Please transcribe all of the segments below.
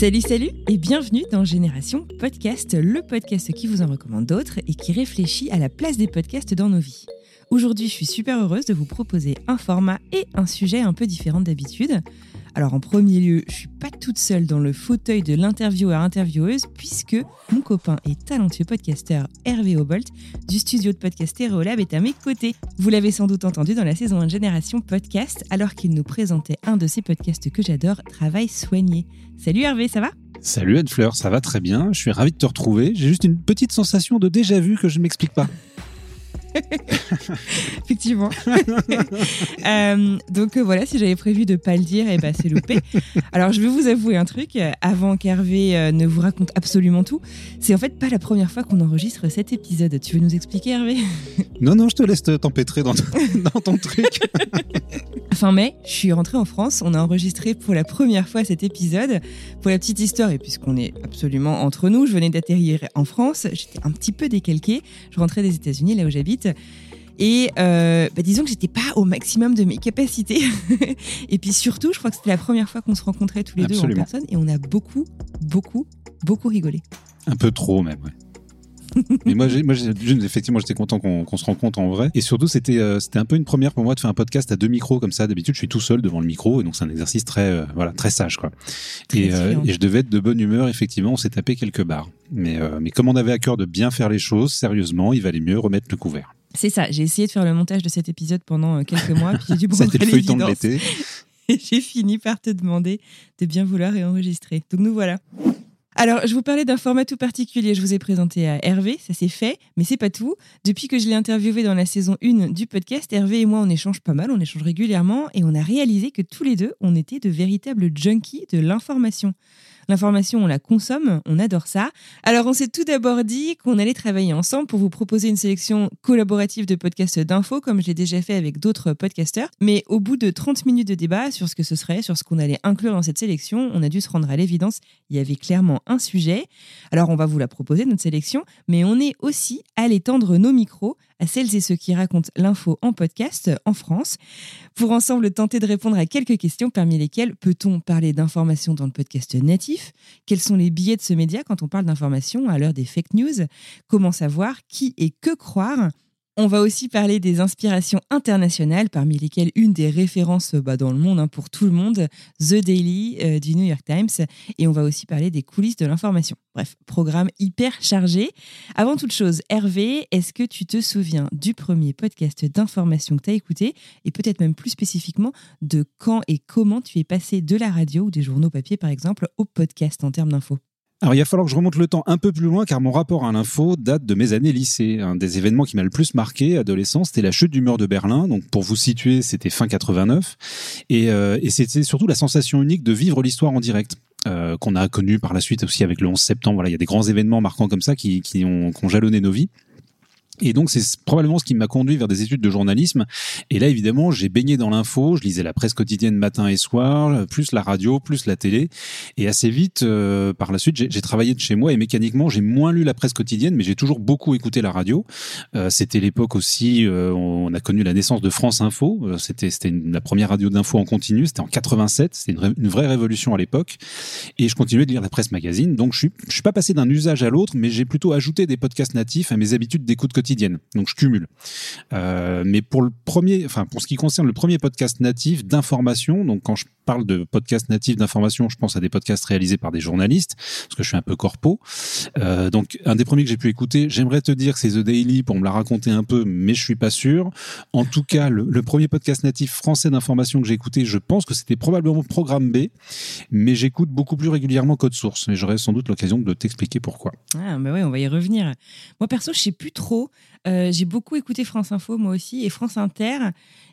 Salut, salut et bienvenue dans Génération Podcast, le podcast qui vous en recommande d'autres et qui réfléchit à la place des podcasts dans nos vies. Aujourd'hui, je suis super heureuse de vous proposer un format et un sujet un peu différent d'habitude. Alors en premier lieu, je suis pas toute seule dans le fauteuil de l'intervieweur-intervieweuse puisque mon copain et talentueux podcasteur Hervé Obolt du studio de podcast Stereolab est à mes côtés. Vous l'avez sans doute entendu dans la saison 1 de Génération Podcast alors qu'il nous présentait un de ses podcasts que j'adore, Travail soigné. Salut Hervé, ça va? Salut Anne-Fleur, ça va très bien, je suis ravi de te retrouver. J'ai juste une petite sensation de déjà-vu que je ne m'explique pas. Effectivement. Euh, donc euh, voilà, si j'avais prévu de pas le dire, et eh ben c'est loupé. Alors je vais vous avouer un truc, euh, avant qu'Hervé ne vous raconte absolument tout, c'est en fait pas la première fois qu'on enregistre cet épisode. Tu veux nous expliquer Hervé? Non, non, je te laisse t'empêtrer dans, dans ton truc. fin mai, je suis rentrée en France, on a enregistré pour la première fois cet épisode. Pour la petite histoire, et puisqu'on est absolument entre nous, je venais d'atterrir en France, j'étais un petit peu décalquée, je rentrais des États-Unis, là où j'habite, et euh, bah, disons que j'étais pas au maximum de mes capacités. et puis surtout, je crois que c'était la première fois qu'on se rencontrait tous les deux en personne et on a beaucoup, beaucoup, beaucoup rigolé. Un peu trop même, ouais. mais moi, moi effectivement, j'étais content qu'on se rencontre en vrai. Et surtout, c'était euh, c'était un peu une première pour moi de faire un podcast à deux micros comme ça. D'habitude, je suis tout seul devant le micro, et donc c'est un exercice très euh, voilà très sage quoi. et, et, je devais être de bonne humeur. Effectivement, on s'est tapé quelques barres. Mais mais comme on avait à cœur de bien faire les choses sérieusement, il valait mieux remettre le couvert. C'est ça, j'ai essayé de faire le montage de cet épisode pendant euh, quelques mois, puis j'ai dû prendre le l'été. Et j'ai fini par te demander de bien vouloir réenregistrer. Donc nous voilà. Alors, je vous parlais d'un format tout particulier. Je vous ai présenté à Hervé, ça c'est fait, mais c'est pas tout. Depuis que je l'ai interviewé dans la saison 1 du podcast, Hervé et moi, on échange pas mal, on échange régulièrement, et on a réalisé que tous les deux, on était de véritables junkies de l'information. L'information, on la consomme, on adore ça. Alors, on s'est tout d'abord dit qu'on allait travailler ensemble pour vous proposer une sélection collaborative de podcasts d'infos, comme je l'ai déjà fait avec d'autres podcasteurs. Mais au bout de 30 minutes de débat sur ce que ce serait, sur ce qu'on allait inclure dans cette sélection, on a dû se rendre à l'évidence. Il y avait clairement un sujet. Alors, on va vous la proposer, notre sélection, mais on est aussi allé tendre nos micros à celles et ceux qui racontent l'info en podcast en France, pour ensemble tenter de répondre à quelques questions parmi lesquelles peut-on parler d'information dans le podcast natif? Quels sont les billets de ce média quand on parle d'information à l'heure des fake news? Comment savoir qui et que croire? On va aussi parler des inspirations internationales, parmi lesquelles une des références bah, dans le monde, hein, pour tout le monde, The Daily euh, du New York Times. Et on va aussi parler des coulisses de l'information. Bref, programme hyper chargé. Avant toute chose, Hervé, est-ce que tu te souviens du premier podcast d'information que tu as écouté? Et peut-être même plus spécifiquement de quand et comment tu es passé de la radio ou des journaux papier, par exemple, au podcast en termes d'infos? Alors, il va falloir que je remonte le temps un peu plus loin car mon rapport à l'info date de mes années lycée. Un des événements qui m'a le plus marqué, adolescent, c'était la chute du mur de Berlin. Donc, pour vous situer, c'était fin 89. Et, euh, et c'était surtout la sensation unique de vivre l'histoire en direct. Euh, qu'on a connu par la suite aussi avec le 11 septembre. Voilà, il y a des grands événements marquants comme ça qui, qui, ont, qui ont jalonné nos vies. Et donc c'est probablement ce qui m'a conduit vers des études de journalisme. Et là évidemment j'ai baigné dans l'info, je lisais la presse quotidienne matin et soir, plus la radio, plus la télé. Et assez vite euh, par la suite j'ai travaillé de chez moi et mécaniquement j'ai moins lu la presse quotidienne, mais j'ai toujours beaucoup écouté la radio. Euh, c'était l'époque aussi, euh, on a connu la naissance de France Info. Euh, c'était c'était la première radio d'info en continu. C'était en 87. C'était une, une, vraie révolution à l'époque. Et je continuais de lire la presse magazine. Donc je suis je suis pas passé d'un usage à l'autre, mais j'ai plutôt ajouté des podcasts natifs à mes habitudes d'écoute quotidienne donc je cumule. Euh, mais pour le premier, enfin pour ce qui concerne le premier podcast natif d'information, donc quand je parle de podcasts natifs d'information, je pense à des podcasts réalisés par des journalistes, parce que je suis un peu corpo. Euh, donc, un des premiers que j'ai pu écouter, j'aimerais te dire que c'est The Daily pour me la raconter un peu, mais je suis pas sûr. En tout cas, le, premier podcast natif français d'information que j'ai écouté, je pense que c'était probablement Programme B, mais j'écoute beaucoup plus régulièrement Code Source, et j'aurai sans doute l'occasion de t'expliquer pourquoi. Ah, bah ouais, on va y revenir. Moi, perso, je sais plus trop. Euh, j'ai beaucoup écouté France Info, moi aussi, et France Inter.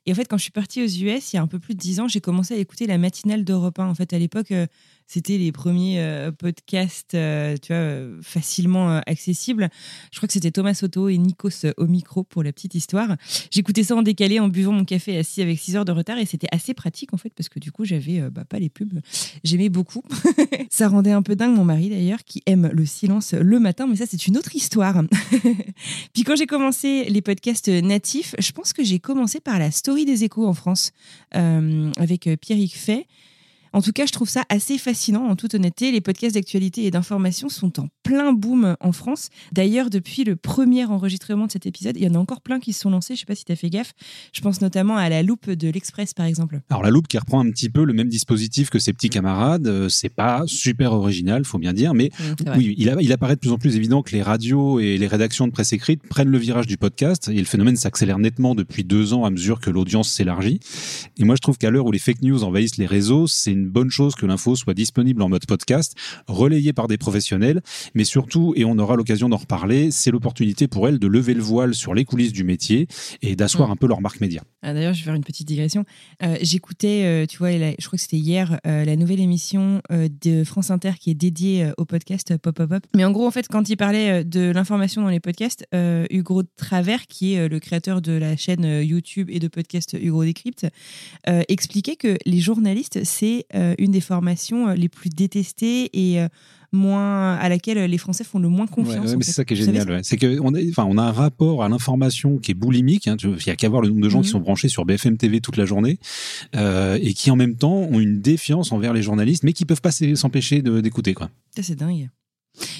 Et en fait, quand je suis partie aux US, il y a un peu plus de dix ans, j'ai commencé à écouter la matinale d'Europe 1. En fait, à l'époque, euh, c'était les premiers euh, podcasts, euh, tu vois, euh, facilement accessibles. Je crois que c'était Thomas Soto et Nikos au micro pour la petite histoire. J'écoutais ça en décalé en buvant mon café assis avec 6 heures de retard et c'était assez pratique en fait parce que du coup, j'avais bah, pas les pubs. J'aimais beaucoup. ça rendait un peu dingue mon mari d'ailleurs qui aime le silence le matin, mais ça, c'est une autre histoire. Puis quand j'ai commencé les podcasts natifs, je pense que j'ai commencé par la story des échos en France euh, avec Pierrick Fay. En tout cas, je trouve ça assez fascinant, en toute honnêteté. Les podcasts d'actualité et d'information sont en plein boom en France. D'ailleurs, depuis le premier enregistrement de cet épisode, il y en a encore plein qui se sont lancés. Je sais pas si tu as fait gaffe. Je pense notamment à la loupe de l'Express, par exemple. Alors la loupe qui reprend un petit peu le même dispositif que ses petits camarades, euh, c'est pas super original, faut bien dire, mais vrai. oui, il, a- il apparaît de plus en plus évident que les radios et les rédactions de presse écrite prennent le virage du podcast et le phénomène s'accélère nettement depuis deux ans à mesure que l'audience s'élargit. Et moi, je trouve qu'à l'heure où les fake news envahissent les réseaux, c'est une bonne chose que l'info soit disponible en mode podcast, relayée par des professionnels, mais surtout, et on aura l'occasion d'en reparler, c'est l'opportunité pour elles de lever le voile sur les coulisses du métier et d'asseoir Mm. un peu leur marque média. Ah, D'ailleurs, je vais faire une petite digression. Euh, J'écoutais, euh, tu vois, la- je crois que c'était hier, euh, la nouvelle émission de France Inter qui est dédiée au podcast Pop Pop Pop. Mais en gros, en fait, quand il parlait de l'information dans les podcasts, Hugo Travers, qui est le créateur de la chaîne YouTube et de podcast Hugo Décrypte, expliquait que les journalistes, c'est euh, une des formations euh, les plus détestées et euh, moins à laquelle les Français font le moins confiance. Ouais, ouais, c'est ça qui est Vous génial. ouais. C'est que on, est, enfin, on a un rapport à l'information qui est boulimique. hein. Tu- Il y a qu'à voir le nombre de gens qui Mhm. sont branchés sur BFM TV toute la journée euh, et qui en même temps ont une défiance envers les journalistes, mais qui peuvent pas s'empêcher de- d'écouter. c'est dingue.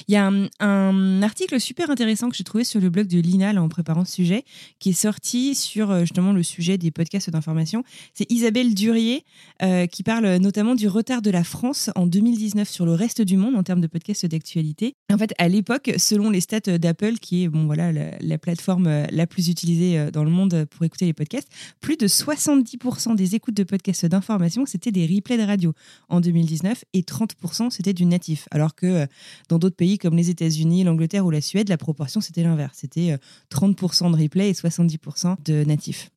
Il y a un, article super intéressant que j'ai trouvé sur le blog de Lina là, en préparant ce sujet, qui est sorti sur euh, justement le sujet des podcasts d'information. C'est Isabelle Durier euh, qui parle notamment du retard de la France en 2019 sur le reste du monde en termes de podcasts d'actualité. En fait, à l'époque, selon les stats d'Apple, qui est bon voilà la, la plateforme euh, la plus utilisée dans le monde pour écouter les podcasts, plus de 70% des écoutes de podcasts d'information c'était des replays de radio en 2019 et 30% c'était du natif. Alors que dans d'autres pays comme les États-Unis, l'Angleterre ou la Suède, la proportion c'était l'inverse. C'était euh, 30% de replay et 70% de natifs.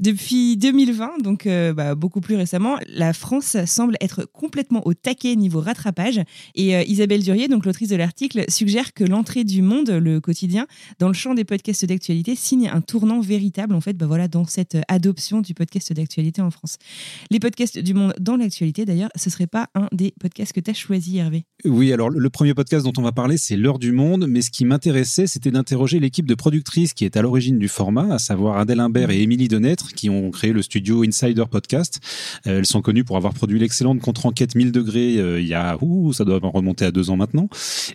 Depuis 2020, donc euh, bah, beaucoup plus récemment, la France semble être complètement au taquet niveau rattrapage. Et euh, Isabelle Durier, donc l'autrice de l'article, suggère que l'entrée du Monde, le quotidien, dans le champ des podcasts d'actualité, signe un tournant véritable en fait, bah, voilà, dans cette adoption du podcast d'actualité en France. Les podcasts du Monde dans l'actualité, d'ailleurs, ce serait pas un des podcasts que tu as choisi, Hervé. Oui, alors le premier podcast dont on va parler, c'est L'heure du monde, mais ce qui m'intéressait, c'était d'interroger l'équipe de productrices qui est à l'origine du format, à savoir Adèle Imbert et Émilie Denêtre, qui ont créé le studio Insider Podcast. Euh, elles sont connues pour avoir produit l'excellente contre-enquête 1000 degrés euh, il y a, ouh, ça doit remonter à deux ans maintenant.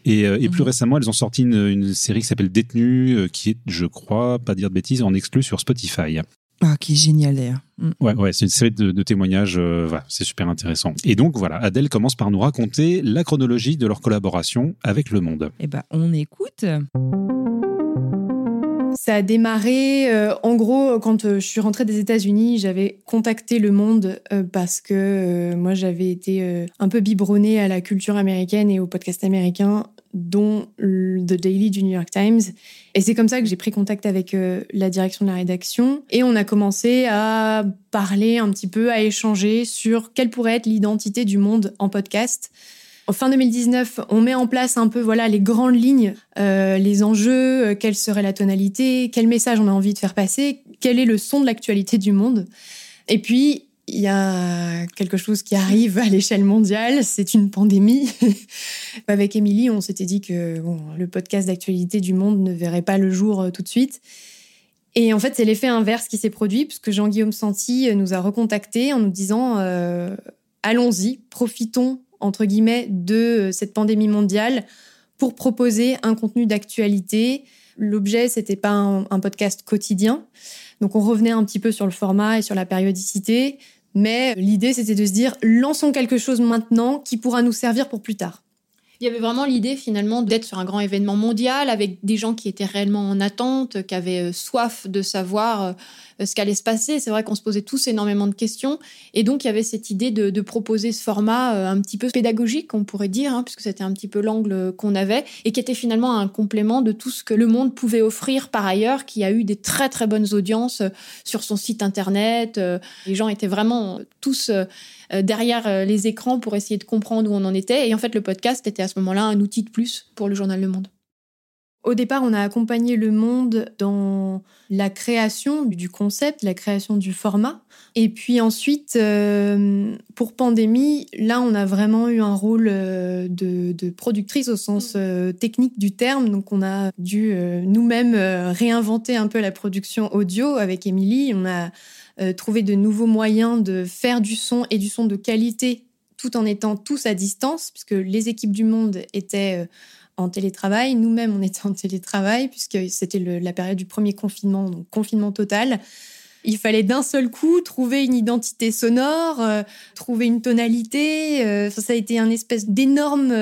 Et, euh, plus Mhm. récemment, elles ont sorti une, une série qui s'appelle Détenu, qui est, je crois, pas dire de bêtises, en exclu sur Spotify. Ah, qui est génial d'ailleurs. Mm. Ouais, ouais, c'est une série de, de témoignages, euh, voilà, c'est super intéressant. Et donc voilà, Adèle commence par nous raconter la chronologie de leur collaboration avec Le Monde. Eh ben, on écoute. Ça a démarré, euh, en gros, quand euh, je suis rentrée des États-Unis, j'avais contacté Le Monde euh, parce que moi, j'avais été un peu biberonnée à la culture américaine et au podcast américain, dont The Daily du New York Times. Et c'est comme ça que j'ai pris contact avec la direction de la rédaction. Et on a commencé à parler un petit peu, à échanger sur quelle pourrait être l'identité du monde en podcast. Fin 2019, on met en place un peu voilà les grandes lignes, euh, les enjeux, euh, quelle serait la tonalité, quel message on a envie de faire passer, quel est le son de l'actualité du monde. Et puis il y a quelque chose qui arrive à l'échelle mondiale, c'est une pandémie. Avec Émilie, on s'était dit que le podcast d'actualité du monde ne verrait pas le jour euh, tout de suite. Et en fait, c'est l'effet inverse qui s'est produit, puisque Jean-Guillaume Santi nous a recontactés en nous disant allons-y, profitons entre guillemets de euh, cette pandémie mondiale pour proposer un contenu d'actualité. L'objet, c'était pas un, un podcast quotidien, donc on revenait un petit peu sur le format et sur la périodicité, Mais l'idée, c'était de se dire, lançons quelque chose maintenant qui pourra nous servir pour plus tard. Il y avait vraiment l'idée finalement d'être sur un grand événement mondial avec des gens qui étaient réellement en attente, qui avaient euh, soif de savoir euh, ce qu'allait se passer. C'est vrai qu'on se posait tous énormément de questions. Et donc il y avait cette idée de, proposer ce format euh, un petit peu pédagogique, on pourrait dire, hein, puisque c'était un petit peu l'angle qu'on avait, et qui était finalement un complément de tout ce que le monde pouvait offrir par ailleurs, qui a eu des très très bonnes audiences sur son site internet. Les gens étaient vraiment tous euh, derrière euh, les écrans pour essayer de comprendre où on en était. Et en fait, le podcast était à ce moment-là un outil de plus pour le journal Le Monde. Au départ, on a accompagné le monde dans la création du concept, la création du format. Et puis ensuite, euh, pour Pandémie, là, on a vraiment eu un rôle de, productrice au sens technique du terme. Donc, on a dû nous-mêmes réinventer un peu la production audio avec Émilie. On a euh, trouver de nouveaux moyens de faire du son et du son de qualité tout en étant tous à distance, puisque les équipes du monde étaient euh, en télétravail, nous-mêmes on était en télétravail, puisque c'était la période du premier confinement, donc confinement total. Il fallait d'un seul coup trouver une identité sonore, euh, trouver une tonalité. ça a été un espèce d'énorme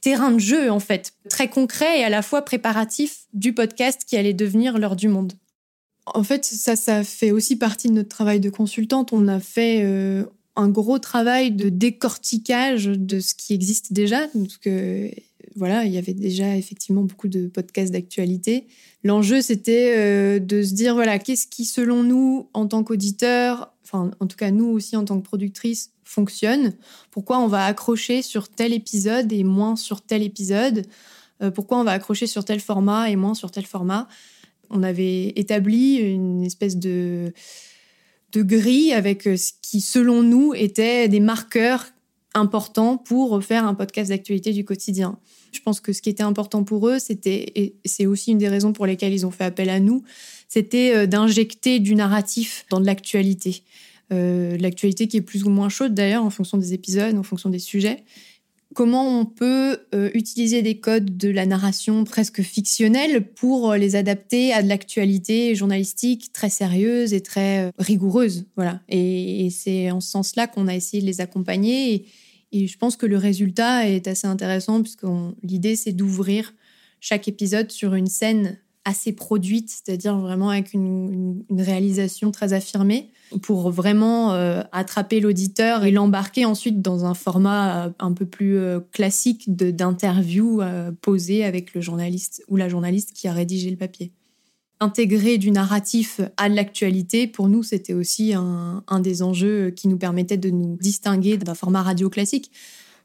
terrain de jeu, en fait, très concret et à la fois préparatif du podcast qui allait devenir l'heure du monde. En fait, ça, ça fait aussi partie de notre travail de consultante. On a fait euh, un gros travail de décortiquage de ce qui existe déjà. Que, voilà, il y avait déjà effectivement beaucoup de podcasts d'actualité. L'enjeu, c'était euh, de se dire, voilà, qu'est-ce qui, selon nous, en tant qu'auditeur, enfin, en tout cas, nous aussi, en tant que productrice, fonctionne? Pourquoi on va accrocher sur tel épisode et moins sur tel épisode? Euh, Pourquoi on va accrocher sur tel format et moins sur tel format? On avait établi une espèce de, de grille avec euh, ce qui, selon nous, étaient des marqueurs importants pour faire un podcast d'actualité du quotidien. Je pense que ce qui était important pour eux, c'était, et c'est aussi une des raisons pour lesquelles ils ont fait appel à nous, c'était euh, d'injecter du narratif dans de l'actualité. Euh, l'actualité qui est plus ou moins chaude d'ailleurs en fonction des épisodes, en fonction des sujets comment on peut euh, utiliser des codes de la narration presque fictionnelle pour euh, les adapter à de l'actualité journalistique très sérieuse et très euh, rigoureuse. Voilà. Et, c'est en ce sens-là qu'on a essayé de les accompagner. Et, et, je pense que le résultat est assez intéressant puisque l'idée, c'est d'ouvrir chaque épisode sur une scène assez produite, c'est-à-dire vraiment avec une, réalisation très affirmée, pour vraiment euh, attraper l'auditeur et l'embarquer ensuite dans un format euh, un peu plus euh, classique d'interview posé avec le journaliste ou la journaliste qui a rédigé le papier. Intégrer du narratif à l'actualité, pour nous, c'était aussi un, un des enjeux qui nous permettait de nous distinguer d'un format radio classique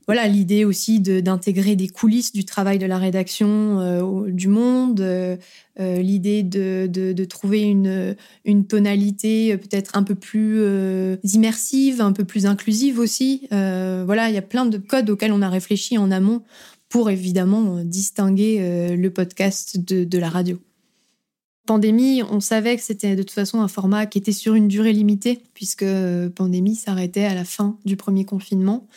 voilà l'idée aussi d'intégrer des coulisses du travail de la rédaction euh, du Monde, euh, euh, l'idée de, de, trouver une, une tonalité peut-être un peu plus immersive, un peu plus inclusive aussi. voilà, il y a plein de codes auxquels on a réfléchi en amont pour évidemment distinguer le podcast de, de la radio. Pandémie, on savait que c'était de toute façon un format qui était sur une durée limitée, puisque Pandémie s'arrêtait à la fin du premier confinement.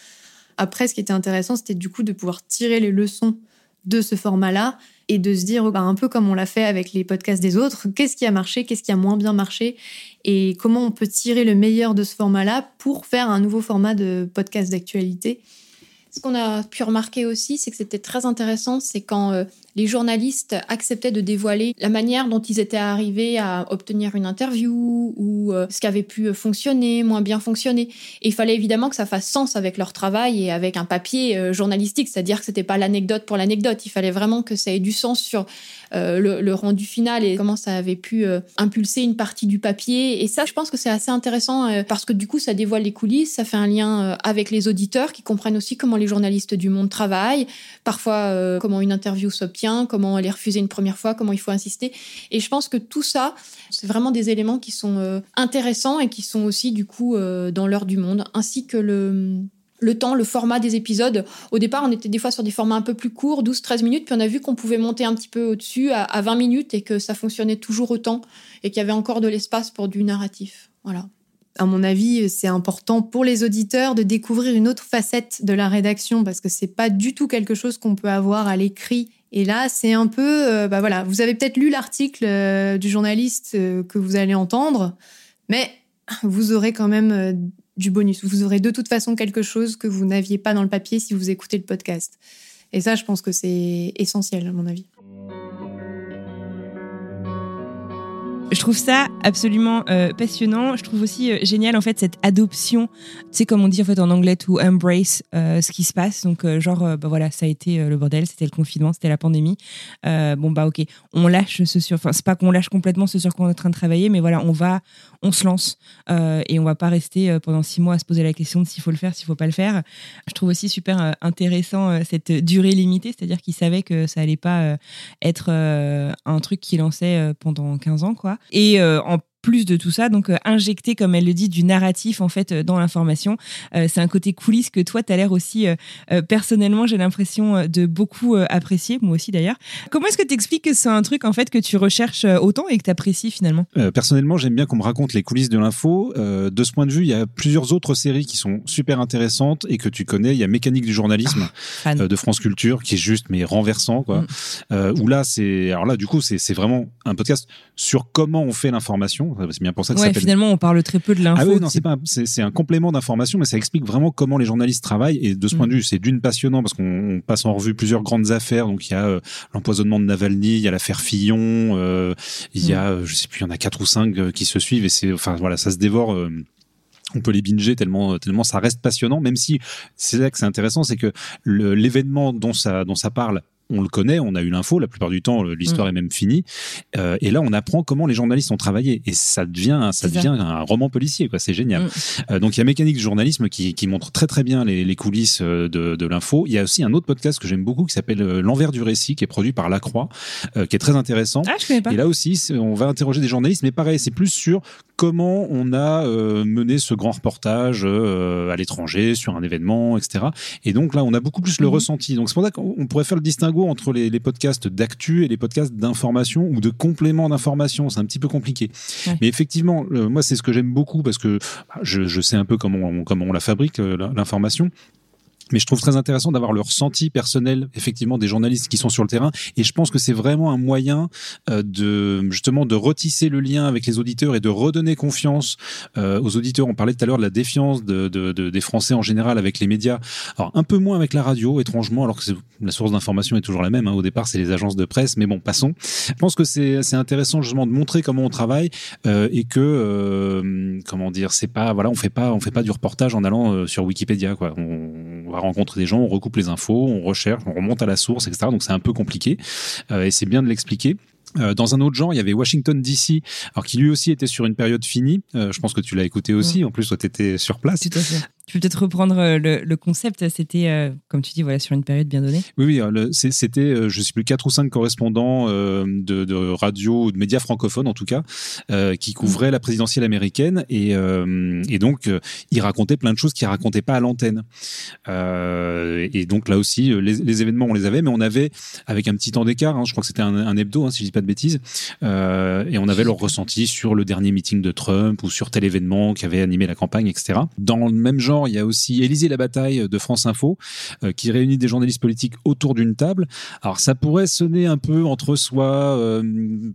Après, ce qui était intéressant, c'était du coup de pouvoir tirer les leçons de ce format-là et de se dire, bah, un peu comme on l'a fait avec les podcasts des autres, qu'est-ce qui a marché, qu'est-ce qui a moins bien marché et comment on peut tirer le meilleur de ce format-là pour faire un nouveau format de podcast d'actualité. Ce qu'on a pu remarquer aussi, c'est que c'était très intéressant, c'est quand euh, les journalistes acceptaient de dévoiler la manière dont ils étaient arrivés à obtenir une interview ou euh, ce qui avait pu fonctionner, moins bien fonctionner. Et il fallait évidemment que ça fasse sens avec leur travail et avec un papier euh, journalistique, c'est-à-dire que c'était pas l'anecdote pour l'anecdote. Il fallait vraiment que ça ait du sens sur euh, le, rendu final et comment ça avait pu impulser une partie du papier. Et ça, je pense que c'est assez intéressant parce que du coup, ça dévoile les coulisses, ça fait un lien avec les auditeurs qui comprennent aussi comment les journalistes du monde travaillent, parfois comment une interview s'obtient comment les refuser une première fois, comment il faut insister. Et je pense que tout ça, c'est vraiment des éléments qui sont euh, intéressants et qui sont aussi du coup euh, dans l'heure du monde, ainsi que le le temps, le format des épisodes. Au départ, on était des fois sur des formats un peu plus courts, 12-13 minutes, puis on a vu qu'on pouvait monter un petit peu au-dessus à, à 20 minutes et que ça fonctionnait toujours autant et qu'il y avait encore de l'espace pour du narratif. Voilà à mon avis, c'est important pour les auditeurs de découvrir une autre facette de la rédaction parce que c'est pas du tout quelque chose qu'on peut avoir à l'écrit et là, c'est un peu, euh, bah voilà, vous avez peut-être lu l'article euh, du journaliste euh, que vous allez entendre, mais vous aurez quand même du bonus. Vous aurez de toute façon quelque chose que vous n'aviez pas dans le papier si vous écoutez le podcast. Et ça, je pense que c'est essentiel, à mon avis. Je trouve ça absolument euh, passionnant. Je trouve aussi euh, génial en fait cette adoption. Sais comme on dit en fait en anglais to embrace euh, ce qui se passe. Donc genre bah voilà ça a été le bordel, c'était le confinement, c'était la pandémie. bon bah ok, on lâche ce sur. Enfin c'est pas qu'on lâche complètement ce sur quoi on est en train de travailler, mais voilà on va, on se lance et on va pas rester pendant six mois à se poser la question de s'il faut le faire, s'il faut pas le faire. Je trouve aussi super intéressant cette durée limitée, c'est-à-dire qu'ils savaient que ça allait pas être un truc qui lançait pendant 15 ans quoi. Et euh, en plus de tout ça, donc euh, injecter, comme elle le dit, du narratif en fait euh, dans l'information. c'est un côté coulisses que toi, tu as l'air aussi, personnellement, j'ai l'impression de beaucoup apprécier, moi aussi d'ailleurs. Comment est-ce que tu expliques que c'est un truc en fait que tu recherches autant et que tu apprécies finalement Personnellement, j'aime bien qu'on me raconte les coulisses de l'info. de ce point de vue, il y a plusieurs autres séries qui sont super intéressantes et que tu connais. Il y a Mécanique du journalisme ah, de France Culture qui est juste mais renversant quoi. Mm. où là, c'est alors là, du coup, c'est vraiment un podcast sur comment on fait l'information c'est bien pour ça que ouais, finalement, on parle très peu de l'info. Ah oui, non, c'est pas, c'est un complément d'information, mais ça explique vraiment comment les journalistes travaillent. Et de ce point de mm. vue, c'est d'une passionnant parce qu'on passe en revue plusieurs grandes affaires. Donc il y a euh, l'empoisonnement de Navalny, il y a l'affaire Fillon, euh, il y a, mm. je sais plus, il y en a quatre ou cinq euh, qui se suivent et c'est, enfin voilà, ça se dévore on peut les binger tellement tellement ça reste passionnant même si c'est là que c'est intéressant c'est que l'événement dont ça dont ça parle on le connaît, on a eu l'info, la plupart du temps l'histoire mm. est même finie. Euh, et là, on apprend comment les journalistes ont travaillé et ça devient, ça devient un roman policier, quoi. C'est génial. Mm. Euh, donc il y a Mécanique du journalisme qui, qui montre très très bien les, les coulisses euh, de, de l'info. Il y a aussi un autre podcast que j'aime beaucoup qui s'appelle L'envers du récit, qui est produit par La Croix, qui est très intéressant. Ah, je pas. Et là aussi, on va interroger des journalistes, mais pareil, c'est plus sur comment on a mené ce grand reportage à l'étranger sur un événement, etc. Et donc là, on a beaucoup plus le mm. ressenti. Donc c'est pour ça qu'on pourrait faire le distinguo entre les, podcasts d'actu et les podcasts d'information ou de complément d'information. C'est un petit peu compliqué. Mais effectivement, euh, moi, c'est ce que j'aime beaucoup parce que bah, je, sais un peu comment on, comment on la fabrique, euh, l'information. Mais je trouve très intéressant d'avoir le ressenti personnel, effectivement, des journalistes qui sont sur le terrain. Et je pense que c'est vraiment un moyen euh, de justement de retisser le lien avec les auditeurs et de redonner confiance euh, aux auditeurs. On parlait tout à l'heure de la défiance de, de, de, des Français en général avec les médias. Alors un peu moins avec la radio, étrangement, alors que la source d'information est toujours la même. Hein. Au départ, c'est les agences de presse, mais bon, passons. Je pense que c'est intéressant justement de montrer comment on travaille euh, et que euh, comment dire, c'est pas voilà, on fait pas on fait pas du reportage en allant euh, sur Wikipédia quoi. On va rencontrer des gens, on recoupe les infos, on recherche, on remonte à la source, etc. Donc c'est un peu compliqué euh, et c'est bien de l'expliquer. Euh, dans un autre genre, il y avait Washington DC, alors qui lui aussi était sur une période finie. Euh, je pense que tu l'as écouté aussi. En plus, toi, tu étais sur place. Tout à fait. Tu peux peut-être reprendre euh, le, concept. C'était, euh, comme tu dis, voilà, sur une période bien donnée. Oui, oui. C'était, euh, je ne sais plus, quatre ou cinq correspondants de, radio ou de médias francophones, en tout cas, qui couvraient la présidentielle américaine. Et, et donc, ils racontaient plein de choses qu'ils racontaient pas à l'antenne. et donc, là aussi, les, événements, on les avait, mais on avait, avec un petit temps d'écart, hein, je crois que c'était un, hebdo, hein, si je dis pas de bêtises, et on avait leur ressenti sur le dernier meeting de Trump ou sur tel événement qui avait animé la campagne, etc. Dans le même genre, il y a aussi Élisée la bataille de France Info euh, qui réunit des journalistes politiques autour d'une table. Alors ça pourrait sonner un peu entre soi euh,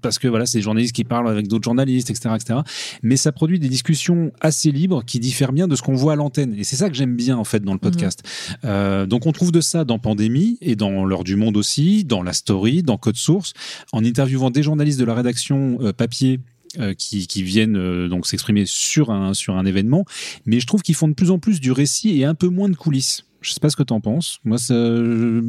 parce que voilà, c'est des journalistes qui parlent avec d'autres journalistes, etc., etc. Mais ça produit des discussions assez libres qui diffèrent bien de ce qu'on voit à l'antenne. Et c'est ça que j'aime bien en fait dans le mhm. podcast. Euh, donc on trouve de ça dans Pandémie et dans l'heure du monde aussi, dans la story, dans Code Source, en interviewant des journalistes de la rédaction papier euh, qui, qui, viennent euh, donc s'exprimer sur un, sur un événement, mais je trouve qu'ils font de plus en plus du récit et un peu moins de coulisses. Je sais pas ce que tu en penses. Moi,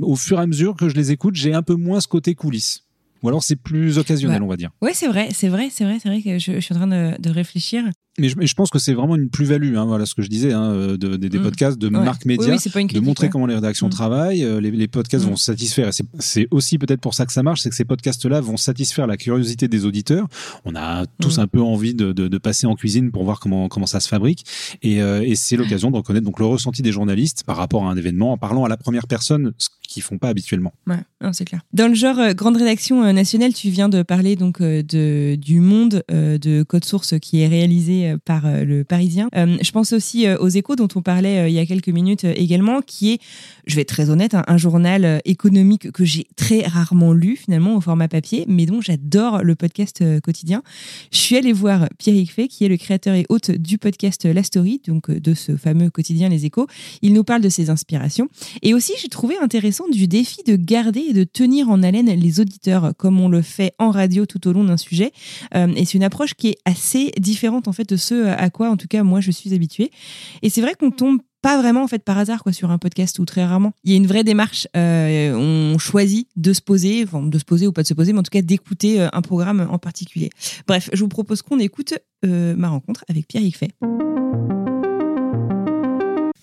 au fur et à mesure que je les écoute, j'ai un peu moins ce côté coulisses. Ou alors c'est plus occasionnel, on va dire. Ouais, c'est vrai, c'est vrai, c'est vrai, c'est vrai que je, je, suis en train de, de réfléchir. Mais je, je, pense que c'est vraiment une plus-value, hein, voilà ce que je disais, hein, de, de, des mm. podcasts, de marques médias, de montrer comment les rédactions mm. travaillent. Euh, les, les podcasts mm. vont satisfaire. C'est aussi peut-être pour ça que ça marche, c'est que ces podcasts-là vont satisfaire la curiosité des auditeurs. On a tous un peu envie de, de, passer en cuisine pour voir comment comment ça se fabrique, et, euh, et c'est l'occasion de reconnaître donc le ressenti des journalistes par rapport à un événement en parlant à la première personne, ce qu'ils font pas habituellement. Ouais, c'est clair. Dans le genre euh, grande rédaction euh, nationale, tu viens de parler donc euh, de, du monde de Code Source qui est réalisé par le Parisien. je pense aussi aux Échos dont on parlait il y a quelques minutes également, qui est, je vais être très honnête, un, journal économique que j'ai très rarement lu finalement au format papier, mais dont j'adore le podcast quotidien. Je suis allée voir Pierre Fay, qui est le créateur et hôte du podcast La Story, donc de ce fameux quotidien Les Échos. Il nous parle de ses inspirations. Et aussi, j'ai trouvé intéressant du défi de garder et de tenir en haleine les auditeurs comme on le fait en radio tout au long d'un sujet. Euh, et c'est une approche qui est assez différente en fait de ce à quoi en tout cas moi je suis habituée. Et c'est vrai qu'on tombe pas vraiment en fait par hasard quoi sur un podcast ou très rarement. Il y a une vraie démarche. Euh, on choisit de se poser, enfin de se poser ou pas de se poser, mais en tout cas d'écouter euh, un programme en particulier. Bref, je vous propose qu'on écoute ma rencontre avec Pierre Yicfet.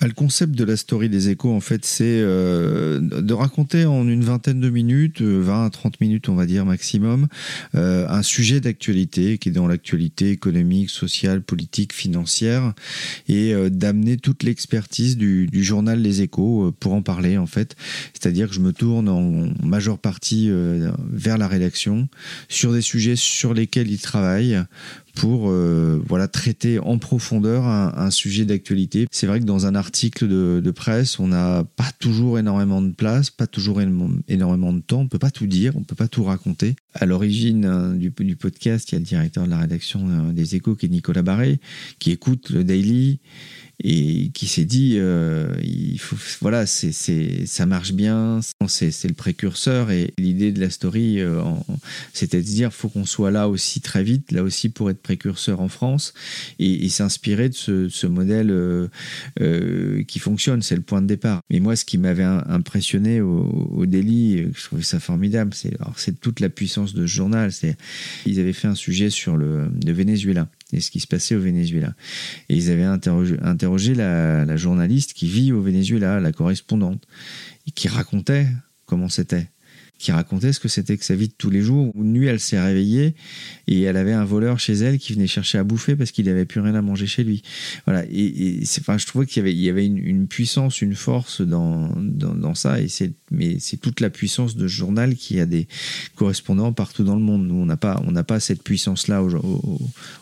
Bah, le concept de la story des échos, en fait, c'est euh, de raconter en une vingtaine de minutes, 20 à 30 minutes, on va dire maximum, euh, un sujet d'actualité qui est dans l'actualité économique, sociale, politique, financière, et euh, d'amener toute l'expertise du, du, journal Les Échos pour en parler, en fait. C'est-à-dire que je me tourne en majeure partie vers la rédaction sur des sujets sur lesquels ils travaillent pour euh, voilà traiter en profondeur un, sujet d'actualité. C'est vrai que dans un article de, presse, on n'a pas toujours énormément de place, pas toujours énormément de temps, on peut pas tout dire, on peut pas tout raconter. À l'origine euh, du, du, podcast, il y a le directeur de la rédaction euh, des Échos qui est Nicolas Barré, qui écoute le Daily et qui s'est dit euh, voilà c'est ça marche bien c'est le précurseur. Et l'idée de la story euh, c'était de dire faut qu'on soit là aussi très vite là aussi pour être précurseur en France et, s'inspirer de ce, modèle euh, qui fonctionne. C'est le point de départ. Mais moi ce qui m'avait impressionné au, au Daily je trouvais ça formidable c'est toute la puissance de ce journal. C'est ils avaient fait un sujet sur le Venezuela et ce qui se passait au Venezuela. Et ils avaient interrogé, la, journaliste qui vit au Venezuela, la correspondante, qui racontait comment c'était qui racontait ce que c'était que sa vie de tous les jours. Une nuit, elle s'est réveillée et elle avait un voleur chez elle qui venait chercher à bouffer parce qu'il n'avait plus rien à manger chez lui. Voilà. Et, enfin, je trouvais qu'il y avait, il y avait une, puissance, une force dans, dans, ça. Et c'est, mais c'est toute la puissance de ce journal qui a des correspondants partout dans le monde. Nous, on n'a pas, on n'a pas cette puissance-là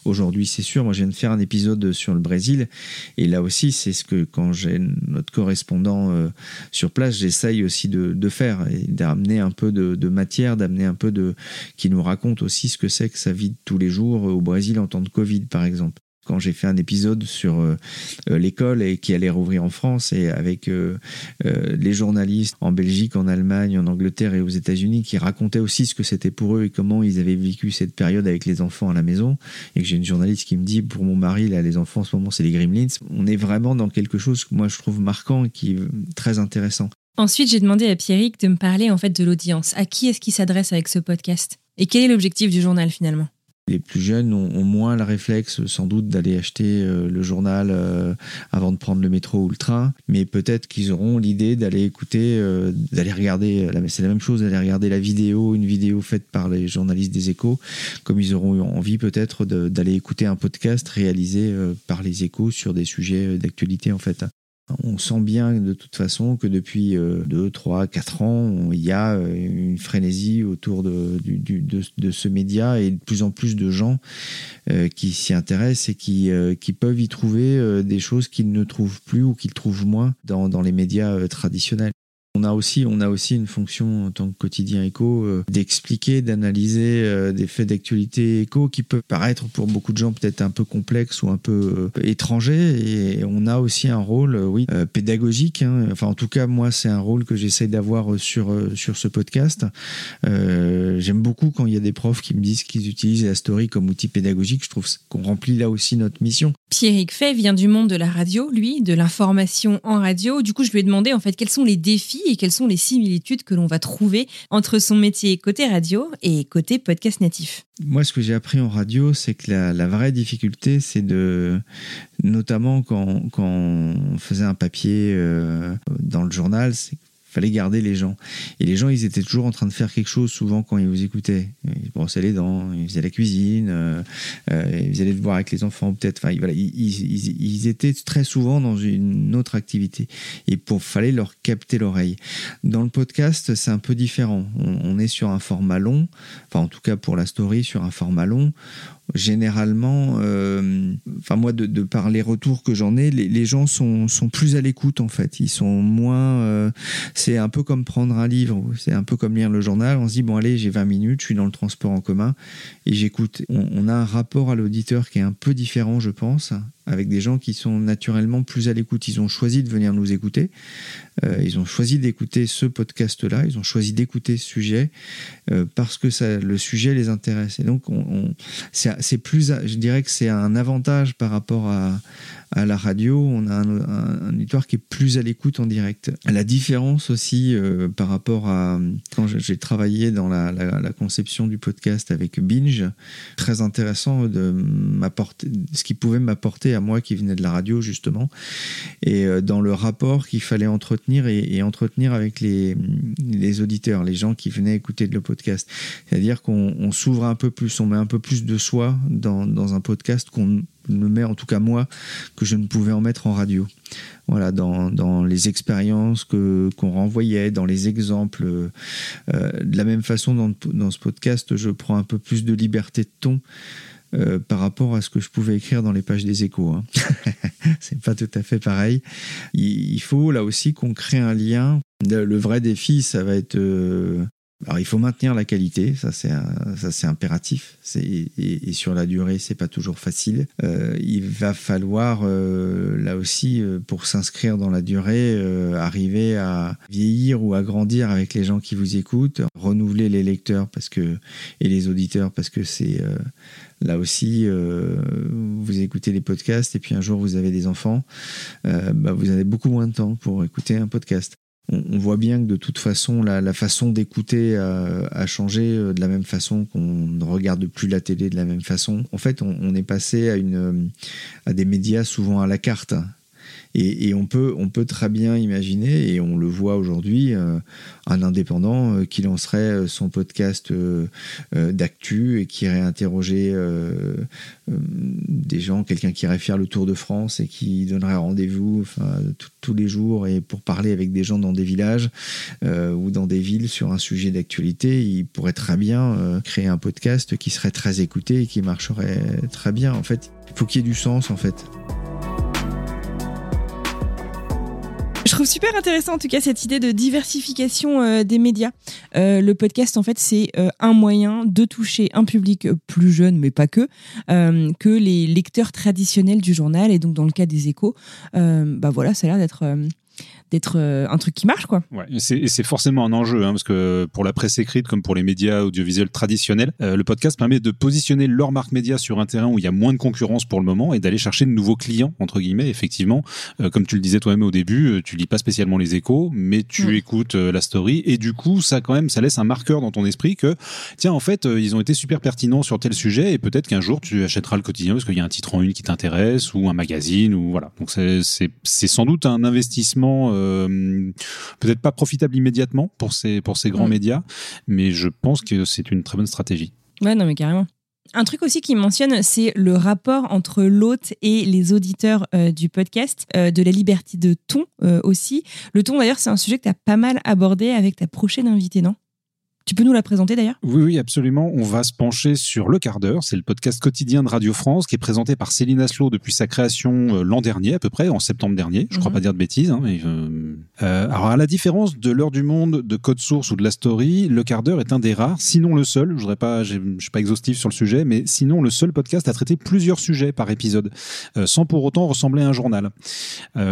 aujourd'hui, c'est sûr. Moi, je viens de faire un épisode sur le Brésil et là aussi, c'est ce que quand j'ai notre correspondant euh, sur place, j'essaye aussi de, de faire et d'amener un peu de, matière, d'amener un peu de. qui nous raconte aussi ce que c'est que sa vie de tous les jours au Brésil en temps de Covid, par exemple quand j'ai fait un épisode sur euh, euh, l'école et qui allait rouvrir en France et avec euh, les journalistes en Belgique, en Allemagne, en Angleterre et aux États-Unis qui racontaient aussi ce que c'était pour eux et comment ils avaient vécu cette période avec les enfants à la maison et que j'ai une journaliste qui me dit pour mon mari là les enfants en ce moment c'est les Gremlins on est vraiment dans quelque chose que moi je trouve marquant et qui est très intéressant Ensuite, j'ai demandé à Pierrick de me parler en fait de l'audience. À qui est-ce qu'il s'adresse avec ce podcast? Et quel est l'objectif du journal finalement? Les plus jeunes ont, moins le réflexe sans doute d'aller acheter euh, le journal euh, avant de prendre le métro ou le train, mais peut-être qu'ils auront l'idée d'aller écouter, euh, d'aller regarder, c'est la même chose, d'aller regarder la vidéo, une vidéo faite par les journalistes des échos, comme ils auront eu envie peut-être d'aller écouter un podcast réalisé par les échos sur des sujets d'actualité en fait. On sent bien de toute façon que depuis 2, 3, 4 ans, il y a euh, une frénésie autour de, ce média et de plus en plus de gens euh, qui s'y intéressent et qui, euh, peuvent y trouver des choses qu'ils ne trouvent plus ou qu'ils trouvent moins dans les médias traditionnels. On a aussi, on a aussi une fonction en tant que quotidien éco euh, d'expliquer, d'analyser euh, des faits d'actualité éco qui peuvent paraître pour beaucoup de gens peut-être un peu complexes ou un peu euh, étrangers. Et on a aussi un rôle, oui, pédagogique. Hein. Enfin, en tout cas, moi, c'est un rôle que j'essaie d'avoir sur sur ce podcast. J'aime beaucoup quand il y a des profs qui me disent qu'ils utilisent la story comme outil pédagogique. Je trouve qu'on remplit là aussi notre mission. Pierrick Fay vient du monde de la radio, lui, de l'information en radio. Du coup, je lui ai demandé en fait quels sont les défis et quelles sont les similitudes que l'on va trouver entre son métier côté radio et côté podcast natif. Moi, ce que j'ai appris en radio, c'est que la, vraie difficulté, c'est de, notamment quand, on faisait un papier euh, dans le journal, c'est fallait garder les gens. Et les gens, ils étaient toujours en train de faire quelque chose, souvent quand ils vous écoutaient. Ils brossaient les dents, ils faisaient la cuisine, euh, euh, ils allaient le voir avec les enfants, peut-être. Enfin, ils, ils, étaient très souvent dans une autre activité. Et il fallait leur capter l'oreille. Dans le podcast, c'est un peu différent. On, on, est sur un format long, enfin, en tout cas pour la story, sur un format long généralement, euh, enfin moi, de, de, par les retours que j'en ai, les, les, gens sont, sont plus à l'écoute en fait. Ils sont moins. Euh, c'est un peu comme prendre un livre, c'est un peu comme lire le journal. On se dit bon allez, j'ai 20 minutes, je suis dans le transport en commun et j'écoute. On, on, a un rapport à l'auditeur qui est un peu différent, je pense, avec des gens qui sont naturellement plus à l'écoute. Ils ont choisi de venir nous écouter. Euh, ils ont choisi d'écouter ce podcast-là. Ils ont choisi d'écouter ce sujet euh, parce que ça, le sujet les intéresse. Et donc, on, on c'est plus, je dirais que c'est un avantage par rapport à, à la radio, on a un, un, auditoire qui est plus à l'écoute en direct. La différence aussi euh, par rapport à quand j'ai travaillé dans la, conception du podcast avec Binge, très intéressant de m'apporter ce qui pouvait m'apporter à moi qui venait de la radio justement, et euh, dans le rapport qu'il fallait entretenir et, et, entretenir avec les, les auditeurs, les gens qui venaient écouter le podcast. C'est-à-dire qu'on s'ouvre un peu plus, on met un peu plus de soi dans, dans un podcast qu'on me met, en tout cas moi, que je ne pouvais en mettre en radio. Voilà, dans, dans les expériences qu'on renvoyait, dans les exemples. Euh, de la même façon, dans, dans ce podcast, je prends un peu plus de liberté de ton. Euh, par rapport à ce que je pouvais écrire dans les pages des échos. Hein. c'est pas tout à fait pareil. Il, faut là aussi qu'on crée un lien. Le, vrai défi, ça va être euh, alors il faut maintenir la qualité, ça c'est impératif. Et, et, sur la durée c'est pas toujours facile. Euh, il va falloir euh, là aussi euh, pour s'inscrire dans la durée, euh, arriver à vieillir ou à grandir avec les gens qui vous écoutent, renouveler les lecteurs parce que et les auditeurs parce que c'est euh, là aussi vous écoutez les podcasts et puis un jour vous avez des enfants, bah, vous avez beaucoup moins de temps pour écouter un podcast on, voit bien que de toute façon, la, la façon d'écouter a, a, changé euh, de la même façon qu'on ne regarde plus la télé de la même façon. En fait, on, on est passé à, une, à des médias souvent à la carte. Et, on, peut, on peut très bien imaginer, et on le voit aujourd'hui, euh, un indépendant euh, qui lancerait euh, son podcast euh, d'actu et qui irait interroger des gens, quelqu'un qui irait faire le tour de France et qui donnerait rendez-vous tous les jours et pour parler avec des gens dans des villages ou dans des villes sur un sujet d'actualité. Il pourrait très bien créer un podcast qui serait très écouté et qui marcherait très bien. En fait, il faut qu'il y ait du sens en fait. Je trouve super intéressant en tout cas cette idée de diversification euh, des médias. Euh, le podcast en fait c'est euh, un moyen de toucher un public plus jeune mais pas que que les lecteurs traditionnels du journal et donc dans le cas des échos bah voilà ça a l'air d'être d'être euh, un truc qui marche quoi. Ouais, et c'est forcément un enjeu hein, parce que pour la presse écrite comme pour les médias audiovisuels traditionnels, euh, le podcast permet de positionner leur marque média sur un terrain où il y a moins de concurrence pour le moment et d'aller chercher de nouveaux clients entre guillemets. Effectivement, euh, comme tu le disais toi-même au début, euh, tu lis pas spécialement les échos, mais tu écoutes euh, la story et du coup ça quand même ça laisse un marqueur dans ton esprit que tiens en fait euh, ils ont été super pertinents sur tel sujet et peut-être qu'un jour tu achèteras le quotidien parce qu'il y a un titre en une qui t'intéresse ou un magazine ou voilà. Donc c'est sans doute un investissement euh, peut-être pas profitable immédiatement pour ces, pour ces grands mmh. médias, mais je pense que c'est une très bonne stratégie. Ouais, non, mais carrément. Un truc aussi qui mentionne, c'est le rapport entre l'hôte et les auditeurs euh, du podcast, euh, de la liberté de ton euh, aussi. Le ton, d'ailleurs, c'est un sujet que tu as pas mal abordé avec ta prochaine invitée, non? Tu peux nous la présenter d'ailleurs? Oui, oui, absolument. On va se pencher sur Le Quart d'heure. C'est le podcast quotidien de Radio France qui est présenté par Céline Aslo depuis sa création euh, l'an dernier, à peu près, en septembre dernier. Je ne crois mm -hmm. pas dire de bêtises. Hein, mais, euh... Euh, alors, à la différence de l'heure du monde, de Code Source ou de la Story, Le Quart d'heure est un des rares, sinon le seul. Je ne suis pas exhaustif sur le sujet, mais sinon le seul podcast à traiter plusieurs sujets par épisode, euh, sans pour autant ressembler à un journal.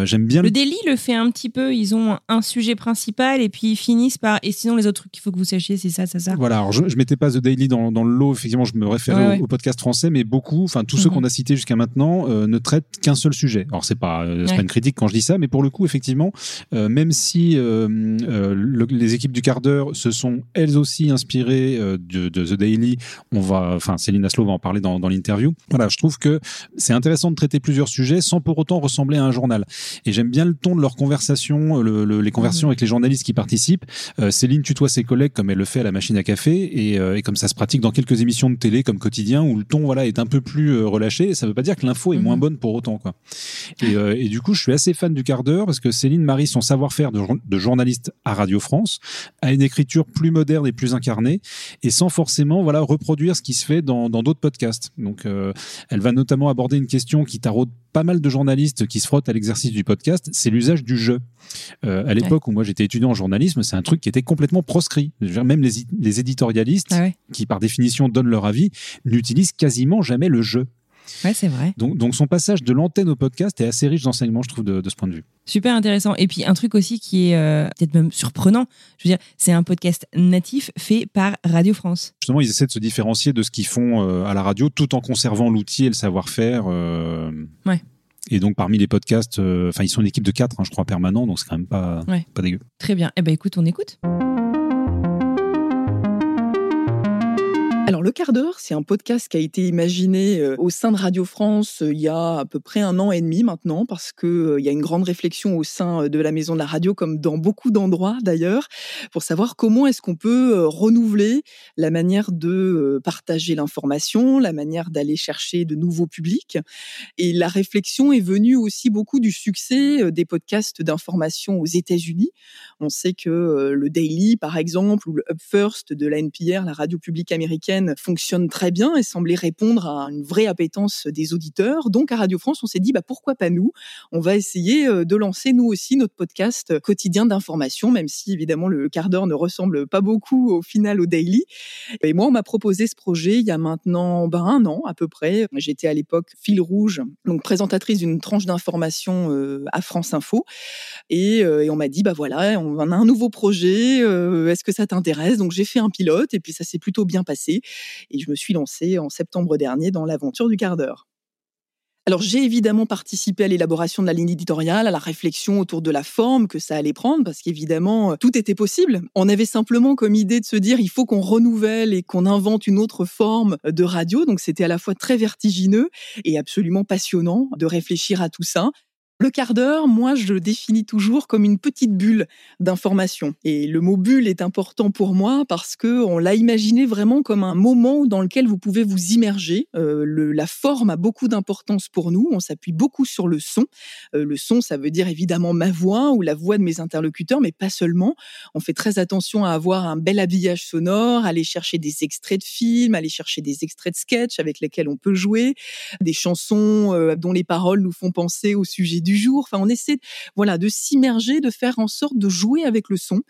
J'aime bien. Le, le Daily le fait un petit peu. Ils ont un sujet principal et puis ils finissent par. Et sinon, les autres trucs qu'il faut que vous sachiez, c'est ça, ça. Voilà, alors je, je mettais pas The Daily dans, dans le lot, effectivement, je me référais Ouais, au, podcast français, mais beaucoup, enfin tous ceux Mhm. qu'on a cités jusqu'à maintenant euh, ne traitent qu'un seul sujet. Alors c'est pas, euh, Ouais. pas une critique quand je dis ça, mais pour le coup, effectivement, euh, même si le- les équipes du quart d'heure se sont elles aussi inspirées de, de The Daily, on va, enfin Céline Aslo va en parler dans, dans l'interview. Voilà, je trouve que c'est intéressant de traiter plusieurs sujets sans pour autant ressembler à un journal. Et j'aime bien le ton de leur conversation, le- le- les conversations avec les journalistes qui participent. Céline tutoie ses collègues comme elle le fait à la machine à café et, euh, et comme ça se pratique dans quelques émissions de télé comme quotidien où le ton voilà est un peu plus euh, relâché. Ça veut pas dire que l'info est Mhm. moins bonne pour autant quoi. Et, euh, et du coup, je suis assez fan du quart d'heure parce que Céline marie son savoir-faire de, jour- de journaliste à Radio France à une écriture plus moderne et plus incarnée et sans forcément voilà reproduire ce qui se fait dans d'autres podcasts. Donc, elle va notamment aborder une question qui taraude pas mal de journalistes qui se frottent à l'exercice du podcast, c'est l'usage du jeu. Euh, à l'époque où moi j'étais étudiant en journalisme, c'est un truc qui était complètement proscrit. Même les, les éditorialistes, Ah ouais, qui par définition donnent leur avis, n'utilisent quasiment jamais le jeu. Ouais c'est vrai. Donc, donc son passage de l'antenne au podcast est assez riche d'enseignements, je trouve, de, de ce point de vue. Super intéressant. Et puis un truc aussi qui est euh, peut-être même surprenant, je veux dire, c'est un podcast natif fait par Radio France. Justement, ils essaient de se différencier de ce qu'ils font euh, à la radio, tout en conservant l'outil et le savoir-faire. euh, Ouais. Et donc parmi les podcasts, enfin ils sont une équipe de quatre, hein, je crois, permanents, donc c'est quand même pas, Ouais. pas dégueu. Très bien. Eh ben écoute, on écoute. Alors, Le Quart d'heure, c'est un podcast qui a été imaginé euh, au sein de Radio France euh, il y a à peu près un an et demi maintenant, parce que euh, il y a une grande réflexion au sein de la maison de la radio, comme dans beaucoup d'endroits d'ailleurs, pour savoir comment est-ce qu'on peut renouveler la manière de partager l'information, la manière d'aller chercher de nouveaux publics. Et la réflexion est venue aussi beaucoup du succès des podcasts d'information aux États-Unis. On sait que le Daily, par exemple, ou le Up First de la NPR, la radio publique américaine, fonctionne très bien et semblait répondre à une vraie appétence des auditeurs. Donc, à Radio France, on s'est dit, bah, pourquoi pas nous? On va essayer euh, de lancer, nous aussi, notre podcast quotidien d'information, même si, évidemment, le quart d'heure ne ressemble pas beaucoup au final au Daily. Et moi, on m'a proposé ce projet il y a maintenant ben, un an à peu près. J'étais à l'époque fil rouge, donc présentatrice d'une tranche d'information euh, à France Info. Et, euh, et on m'a dit, bah voilà, on a un nouveau projet, est-ce que ça t'intéresse? Donc j'ai fait un pilote et puis ça s'est plutôt bien passé. Et je me suis lancée en septembre dernier dans l'aventure du quart d'heure. Alors j'ai évidemment participé à l'élaboration de la ligne éditoriale, à la réflexion autour de la forme que ça allait prendre, parce qu'évidemment, euh, tout était possible. On avait simplement comme idée de se dire, il faut qu'on renouvelle et qu'on invente une autre forme de radio. Donc c'était à la fois très vertigineux et absolument passionnant de réfléchir à tout ça. Le quart d'heure, moi, je le définis toujours comme une petite bulle d'information. Et le mot bulle est important pour moi parce que on l'a imaginé vraiment comme un moment dans lequel vous pouvez vous immerger. Euh, la forme a beaucoup d'importance pour nous. On s'appuie beaucoup sur le son. Euh, le son, ça veut dire évidemment ma voix ou la voix de mes interlocuteurs, mais pas seulement. On fait très attention à avoir un bel habillage sonore, aller chercher des extraits de films, aller chercher des extraits de sketchs avec lesquels on peut jouer, des chansons euh, dont les paroles nous font penser au sujet du jour. Enfin, on essaie, voilà, de s'immerger, de faire en sorte de jouer avec le son,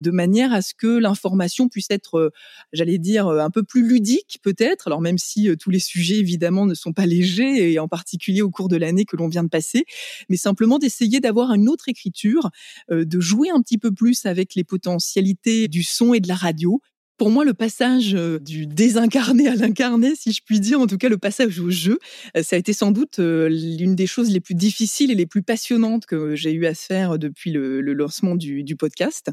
de manière à ce que l'information puisse être, euh, j'allais dire, euh, un peu plus ludique peut-être. Alors même si euh, tous les sujets évidemment ne sont pas légers et en particulier au cours de l'année que l'on vient de passer, mais simplement d'essayer d'avoir une autre écriture, de jouer un petit peu plus avec les potentialités du son et de la radio pour moi, le passage euh, du désincarné à l'incarné, si je puis dire, en tout cas le passage au jeu, euh, ça a été sans doute euh, l'une des choses les plus difficiles et les plus passionnantes que j'ai eu à faire depuis le, lancement du, podcast.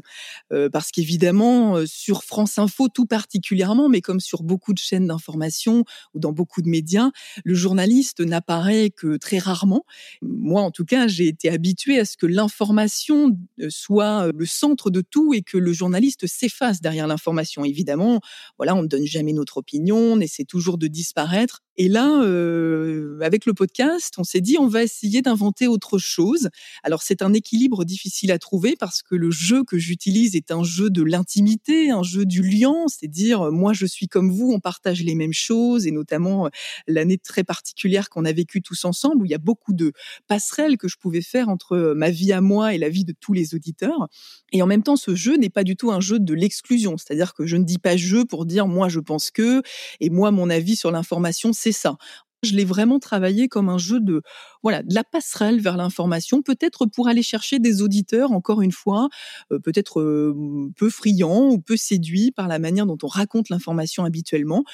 Parce qu'évidemment, sur France Info tout particulièrement, mais comme sur beaucoup de chaînes d'information ou dans beaucoup de médias, le journaliste n'apparaît que très rarement. Moi, en tout cas, j'ai été habituée à ce que l'information soit le centre de tout et que le journaliste s'efface derrière l'information évidemment, voilà, on ne donne jamais notre opinion, on essaie toujours de disparaître. Et là, euh, avec le podcast, on s'est dit, on va essayer d'inventer autre chose. Alors, c'est un équilibre difficile à trouver parce que le jeu que j'utilise est un jeu de l'intimité, un jeu du lien, c'est-à-dire, moi, je suis comme vous, on partage les mêmes choses, et notamment l'année très particulière qu'on a vécue tous ensemble, où il y a beaucoup de passerelles que je pouvais faire entre ma vie à moi et la vie de tous les auditeurs. Et en même temps, ce jeu n'est pas du tout un jeu de l'exclusion, c'est-à-dire que je ne dis pas je pour dire moi je pense que, et moi mon avis sur l'information c'est ça. Je l'ai vraiment travaillé comme un jeu de, voilà, de la passerelle vers l'information, peut-être pour aller chercher des auditeurs, encore une fois, euh, peut-être euh, peu friands ou peu séduits par la manière dont on raconte l'information habituellement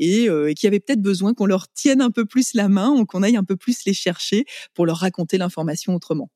euh, et qui avaient peut-être besoin qu'on leur tienne un peu plus la main ou qu'on aille un peu plus les chercher pour leur raconter l'information autrement.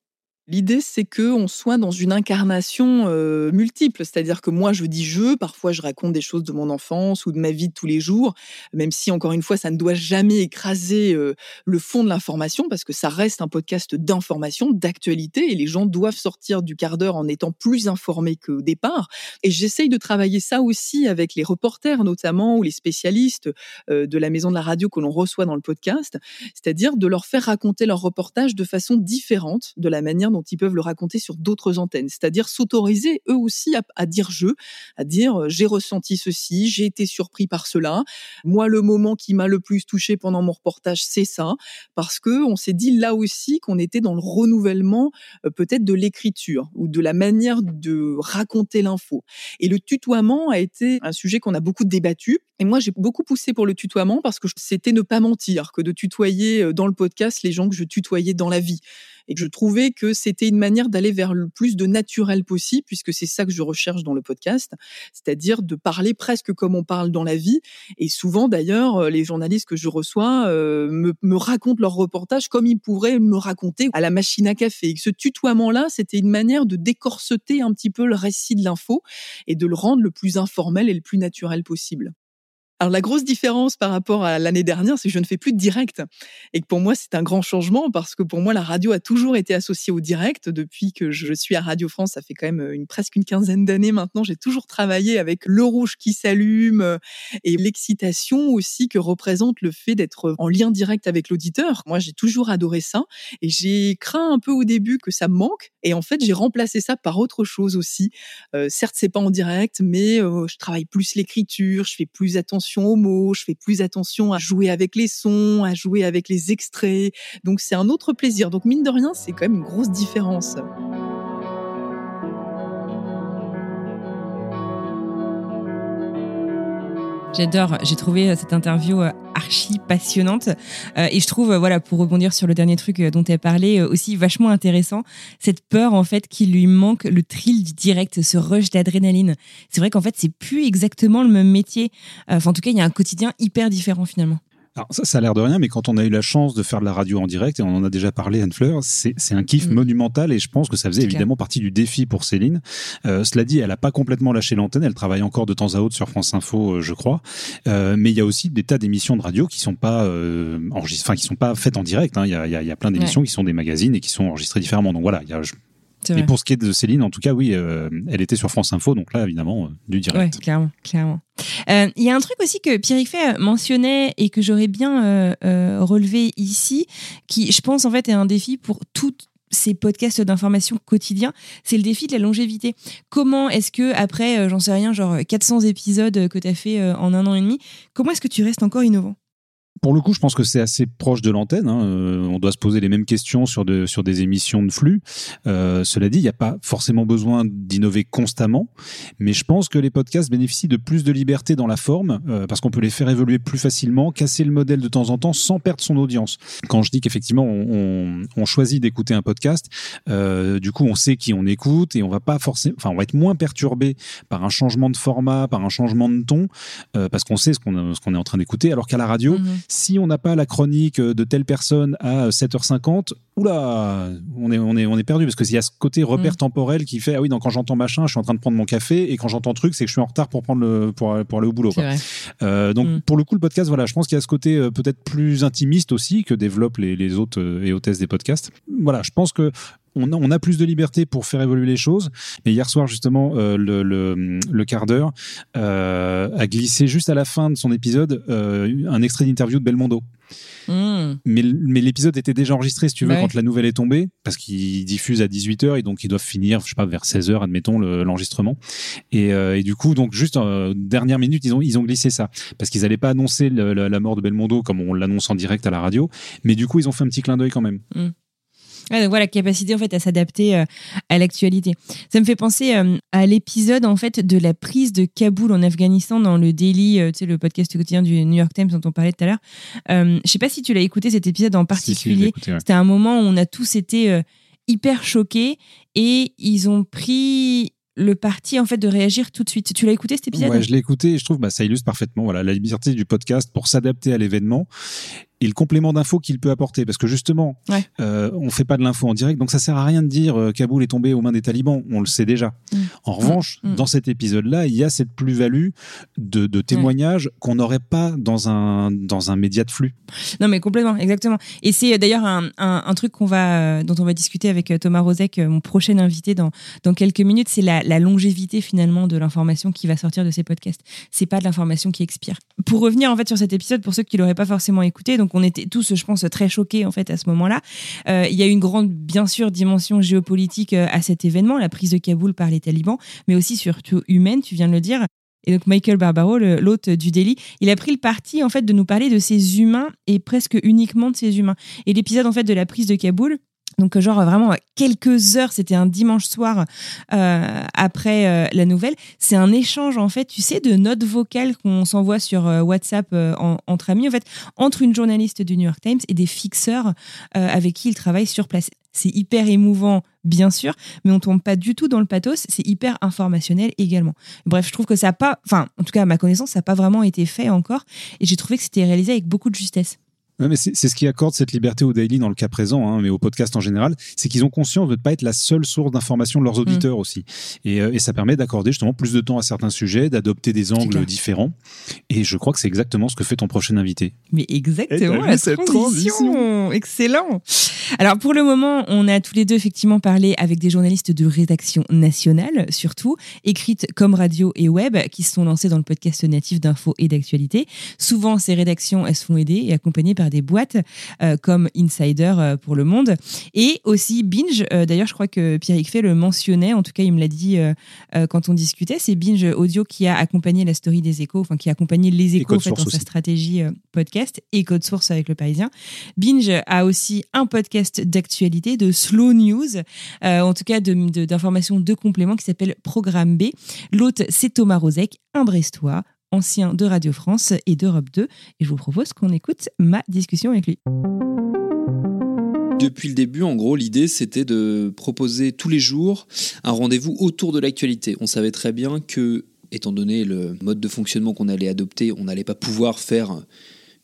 L'idée, c'est que on soit dans une incarnation euh, multiple, c'est-à-dire que moi, je dis je, parfois je raconte des choses de mon enfance ou de ma vie de tous les jours, même si encore une fois, ça ne doit jamais écraser euh, le fond de l'information, parce que ça reste un podcast d'information, d'actualité, et les gens doivent sortir du quart d'heure en étant plus informés qu'au départ. Et j'essaye de travailler ça aussi avec les reporters, notamment ou les spécialistes euh, de la maison de la radio que l'on reçoit dans le podcast, c'est-à-dire de leur faire raconter leur reportage de façon différente de la manière dont ils peuvent le raconter sur d'autres antennes, c'est-à-dire s'autoriser eux aussi à, dire je, à dire euh, j'ai ressenti ceci, j'ai été surpris par cela. Moi, le moment qui m'a le plus touché pendant mon reportage, c'est ça, parce que on s'est dit là aussi qu'on était dans le renouvellement euh, peut-être de l'écriture ou de la manière de raconter l'info. Et le tutoiement a été un sujet qu'on a beaucoup débattu. Et moi, j'ai beaucoup poussé pour le tutoiement parce que c'était ne pas mentir, que de tutoyer euh, dans le podcast les gens que je tutoyais dans la vie et je trouvais que c'était une manière d'aller vers le plus de naturel possible, puisque c'est ça que je recherche dans le podcast, c'est-à-dire de parler presque comme on parle dans la vie. Et souvent, d'ailleurs, euh, les journalistes que je reçois euh, me, me, racontent leur reportage comme ils pourraient me raconter à la machine à café. Et que ce tutoiement-là, c'était une manière de décorseter un petit peu le récit de l'info et de le rendre le plus informel et le plus naturel possible. Alors la grosse différence par rapport à l'année dernière, c'est que je ne fais plus de direct et que pour moi c'est un grand changement parce que pour moi la radio a toujours été associée au direct depuis que je suis à Radio France. Ça fait quand même une presque une quinzaine d'années maintenant. J'ai toujours travaillé avec le rouge qui s'allume euh, et l'excitation aussi que représente le fait d'être en lien direct avec l'auditeur. Moi j'ai toujours adoré ça et j'ai craint un peu au début que ça me manque et en fait j'ai remplacé ça par autre chose aussi. Euh, certes c'est pas en direct mais euh, je travaille plus l'écriture, je fais plus attention mots, je fais plus attention à jouer avec les sons, à jouer avec les extraits. Donc c'est un autre plaisir. Donc mine de rien, c'est quand même une grosse différence. J'adore. J'ai trouvé euh, cette interview euh, archi passionnante euh, et je trouve, voilà, pour rebondir sur le dernier truc dont tu as parlé, aussi vachement intéressant cette peur en fait qu'il lui manque le thrill du direct, ce rush d'adrénaline. C'est vrai qu'en fait c'est plus exactement le même métier. Enfin, en tout cas, il y a un quotidien hyper différent finalement. Alors ça, ça a l'air de rien, mais quand on a eu la chance de faire de la radio en direct, et on en a déjà parlé, Anne Fleur, c'est un kiff mm. monumental et je pense que ça faisait évidemment partie du défi pour Céline. Euh, cela dit, elle a pas complètement lâché l'antenne, elle travaille encore de temps à autre sur France Info, euh, je crois. Euh, mais il y a aussi des tas d'émissions de radio qui sont pas euh, enfin qui sont pas faites en direct. Hein. Il y, a, y, a, plein d'émissions qui sont des magazines et qui sont enregistrées différemment. Donc voilà, il y a, et pour ce qui est de Céline, en tout cas, oui, euh, elle était sur France Info, donc là, évidemment, euh, du direct. Ouais, clairement, clairement. Euh, il y a un truc aussi que Pierre Fay mentionnait et que j'aurais bien relevé ici, qui, je pense, en fait, est un défi pour toutes ces podcasts d'information quotidien, c'est le défi de la longévité. Comment est-ce que après, j'en sais rien, genre 400 épisodes que tu as fait en un an et demi, comment est-ce que tu restes encore innovant? Pour le coup, je pense que c'est assez proche de l'antenne. Hein. Euh, on doit se poser les mêmes questions sur, sur des émissions de flux. Euh, cela dit, il n'y a pas forcément besoin d'innover constamment, mais je pense que les podcasts bénéficient de plus de liberté dans la forme euh, parce qu'on peut les faire évoluer plus facilement, casser le modèle de temps en temps sans perdre son audience. Quand je dis qu'effectivement on, choisit d'écouter un podcast, du coup on sait qui on écoute et on va pas forcément, enfin on va être moins perturbé par un changement de format, par un changement de ton, parce qu'on sait ce qu'on ce qu'on est en train d'écouter, alors qu'à la radio. Mhm si on n'a pas la chronique de telle personne à 7h50, oula, on est, on est, on est perdu parce qu'il y a ce côté repère mm. temporel qui fait ah oui, donc quand j'entends machin, je suis en train de prendre mon café et quand j'entends truc, c'est que je suis en retard pour prendre le pour, pour aller au boulot. Euh, donc mm. pour le coup, le podcast, voilà, je pense qu'il y a ce côté euh, peut-être plus intimiste aussi que développent les, les euh, et hôtesses des podcasts. Voilà, je pense que on a, on a, plus de liberté pour faire évoluer les choses. Mais hier soir, justement, euh, le, le, le, quart d'heure euh, a glissé juste à la fin de son épisode euh, un extrait d'interview de Belmondo. Hmm. Mais, mais l'épisode était déjà enregistré, si tu veux, quand la nouvelle est tombée, parce qu'il diffuse à 18h et donc ils doivent finir, je sais pas, vers 16h, admettons, l'enregistrement. et, euh, et, du coup, donc juste en dernière minute, ils ont, ils ont glissé ça. Parce qu'ils n'allaient pas annoncer la, la, mort de Belmondo comme on l'annonce en direct à la radio. Mais du coup, ils ont fait un petit clin d'œil quand même. Hmm. Ouais, donc voilà, capacité en fait à s'adapter euh, à l'actualité. Ça me fait penser euh, à l'épisode en fait de la prise de Kaboul en Afghanistan dans le Daily, euh, tu sais le podcast quotidien du New York Times dont on parlait tout à l'heure. Je sais pas si tu l'as écouté cet épisode en Si, si, particulier. ouais. C'était un moment où on a tous été hyper choqués et ils ont pris le parti en fait de réagir tout de suite. Tu l'as écouté cet épisode? Ouais, je l'ai écouté et je trouve bah, ça illustre parfaitement voilà, la liberté du podcast pour s'adapter à l'événement et le complément d'infos qu'il peut apporter. Parce que justement, Ouais. euh, on fait pas de l'info en direct, donc ça sert à rien de dire euh, Kaboul est tombé aux mains des talibans. On le sait déjà. Mm. En revanche, Mm. dans cet épisode-là, il y a cette plus-value de, de témoignages qu'on n'aurait pas dans un, dans un média de flux. Non, mais complètement, exactement. Et c'est euh, d'ailleurs un, un, un truc qu'on va, euh, dont on va discuter avec Thomas Rozek, mon prochain invité dans, dans quelques minutes. C'est la, la longévité finalement de l'information qui va sortir de ces podcasts. C'est pas de l'information qui expire. Pour revenir en fait sur cet épisode, pour ceux qui l'auraient pas forcément écouté, donc on était tous, je pense, très choqués en fait à ce moment-là. Euh, il y a une grande, bien sûr, dimension géopolitique euh, à cet événement, la prise de Kaboul par les talibans, mais aussi surtout humaine. Tu viens de le dire. Et donc Michael Barbaro, l'hôte du Daily, il a pris le parti en fait de nous parler de ces humains et presque uniquement de ces humains. Et l'épisode en fait de la prise de Kaboul. Donc genre vraiment quelques heures, c'était un dimanche soir euh, après euh, la nouvelle. C'est un échange en fait, tu sais, de notes vocales qu'on s'envoie sur euh, WhatsApp euh, en- entre amis, en fait, entre une journaliste du New York Times et des fixeurs euh, avec qui il travaille sur place. C'est hyper émouvant, bien sûr, mais on tombe pas du tout dans le pathos. C'est hyper informationnel également. Bref, je trouve que ça n'a pas, enfin, en tout cas à ma connaissance, ça n'a pas vraiment été fait encore, et j'ai trouvé que c'était réalisé avec beaucoup de justesse. Ouais, mais c'est ce qui accorde cette liberté au daily dans le cas présent, hein, mais au podcast en général, c'est qu'ils ont conscience de ne pas être la seule source d'information de leurs auditeurs aussi. Et, euh, et ça permet d'accorder justement plus de temps à certains sujets, d'adopter des angles clair. différents. Et je crois que c'est exactement ce que fait ton prochain invité. Mais exactement, Eh, t'as la cette transition. Excellent. Alors pour le moment, on a tous les deux effectivement parlé avec des journalistes de rédaction nationale, surtout, écrites comme radio et web, qui se sont lancés dans le podcast natif d'infos et d'actualité. Souvent, ces rédactions, elles se font aider et accompagnées par des boîtes euh, comme Insider euh, pour Le Monde et aussi Binge. Euh, D'ailleurs, je crois que Pierre Icfé le mentionnait, en tout cas, il me l'a dit quand on discutait. C'est Binge Audio qui a accompagné la story des échos, enfin qui a accompagné les échos en fait, dans sa stratégie podcast et Code Source avec le Parisien. Binge a aussi un podcast d'actualité, de slow news, en tout cas de- de- d'informations de, compléments qui s'appelle Programme B. L'hôte, c'est Thomas Rozek, un Brestois, ancien de Radio France et d'Europe 2. Et je vous propose qu'on écoute ma discussion avec lui. Depuis le début, en gros, l'idée c'était de proposer tous les jours un rendez-vous autour de l'actualité. On savait très bien que, étant donné le mode de fonctionnement qu'on allait adopter, on n'allait pas pouvoir faire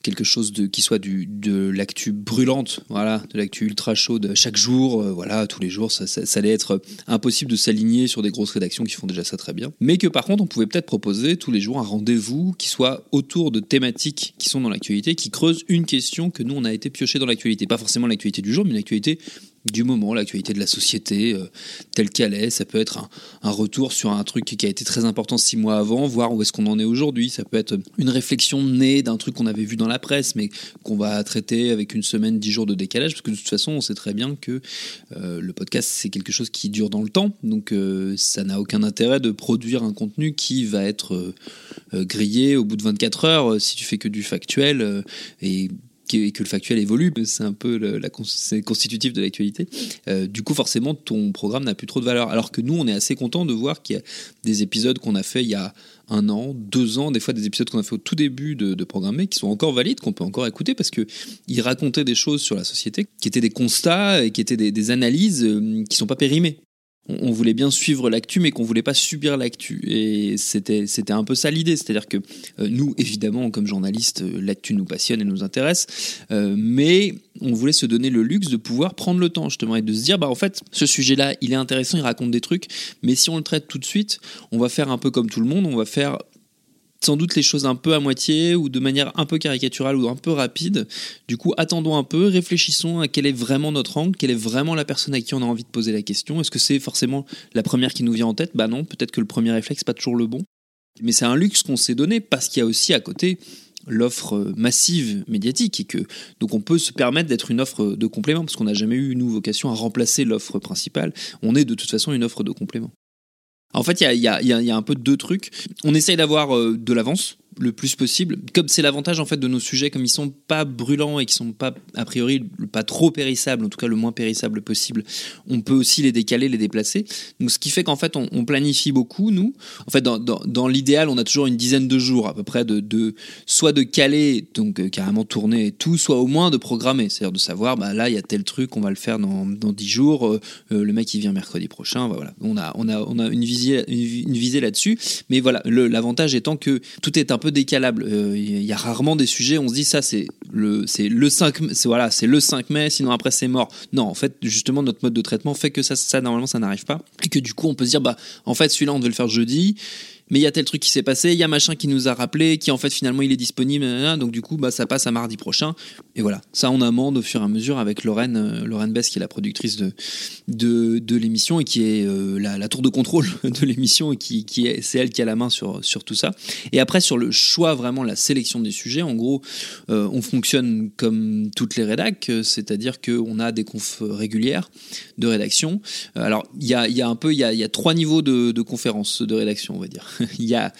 quelque chose de, qui soit du, de l'actu brûlante, voilà, de l'actu ultra chaude chaque jour, euh, voilà, tous les jours, ça, allait être impossible de s'aligner sur des grosses rédactions qui font déjà ça très bien. Mais que par contre, on pouvait peut-être proposer tous les jours un rendez-vous qui soit autour de thématiques qui sont dans l'actualité, qui creusent une question que nous on a été pioché dans l'actualité, pas forcément l'actualité du jour, mais l'actualité du moment, l'actualité de la société euh, telle qu'elle est. Ça peut être un, retour sur un truc qui a été très important six mois avant, voir où est-ce qu'on en est aujourd'hui. Ça peut être une réflexion née d'un truc qu'on avait vu dans la presse, mais qu'on va traiter avec une semaine, dix jours de décalage, parce que de toute façon, on sait très bien que euh, le podcast, c'est quelque chose qui dure dans le temps. Donc, euh, ça n'a aucun intérêt de produire un contenu qui va être grillé au bout de 24 heures si tu fais que du factuel et et que le factuel évolue, c'est un peu la, constitutif de l'actualité. Euh, du coup, forcément, ton programme n'a plus trop de valeur. Alors que nous, on est assez content de voir qu'il y a des épisodes qu'on a fait il y a un an, deux ans, des fois des épisodes qu'on a fait au tout début de, de programmer, qui sont encore valides, qu'on peut encore écouter parce que ils racontaient des choses sur la société qui étaient des constats et qui étaient des, des analyses euh, qui sont pas périmées. On, voulait bien suivre l'actu, mais qu'on voulait pas subir l'actu. Et c'était c'était un peu ça l'idée, c'est-à-dire que euh, nous, évidemment, comme journalistes, euh, l'actu nous passionne et nous intéresse, euh, mais on voulait se donner le luxe de pouvoir prendre le temps justement et de se dire, bah en fait, ce sujet-là, il est intéressant, il raconte des trucs, mais si on le traite tout de suite, on va faire un peu comme tout le monde, on va faire sans doute les choses un peu à moitié ou de manière un peu caricaturale ou un peu rapide. Du coup, attendons un peu, réfléchissons à quel est vraiment notre angle, quelle est vraiment la personne à qui on a envie de poser la question. Est-ce que c'est forcément la première qui nous vient en tête? Bah non, peut-être que le premier réflexe n'est pas toujours le bon. Mais c'est un luxe qu'on s'est donné parce qu'il y a aussi à côté l'offre euh, massive médiatique et que donc on peut se permettre d'être une offre de complément parce qu'on n'a jamais eu nous vocation à remplacer l'offre principale. On est de toute façon une offre de complément. En fait, il y a, un peu deux trucs. On essaye d'avoir euh, de l'avance le plus possible. Comme c'est l'avantage en fait de nos sujets, comme ils sont pas brûlants et qui sont pas a priori pas trop périssables, en tout cas le moins périssable possible, on peut aussi les décaler, les déplacer. Donc ce qui fait qu'en fait on, planifie beaucoup nous. En fait dans, dans, l'idéal on a toujours une dizaine de jours à peu près de, soit de caler donc euh, carrément tourner et tout, soit au moins de programmer, c'est-à-dire de savoir bah là il y a tel truc on va le faire dans, dans 10 jours, euh, euh, le mec il vient mercredi prochain, bah, voilà on a on a on a une visée une visée là-dessus, mais voilà l'avantage étant que tout est un peu décalable. Il euh, y a rarement des sujets, on se dit ça c'est le c'est le 5 c'est voilà, c'est le 5 mai, sinon après c'est mort. Non, en fait, justement notre mode de traitement fait que ça ça normalement ça n'arrive pas et que du coup on peut se dire bah en fait celui-là on devait le faire jeudi mais il y a tel truc qui s'est passé, il y a machin qui nous a rappelé, qui en fait finalement il est disponible, donc du coup bah, ça passe à mardi prochain. Et voilà, ça on amende au fur et à mesure avec Lorraine, euh, Lorraine Bess qui est la productrice de, de, l'émission et qui est euh, la, tour de contrôle de l'émission et qui, est, c'est elle qui a la main sur, sur tout ça. Et après sur le choix, vraiment la sélection des sujets, en gros euh, on fonctionne comme toutes les rédacs, c'est-à-dire qu'on a des confs régulières de rédaction. Alors il y a, y a un peu, il y a, y a trois niveaux de conférences de rédaction on va dire. Il y a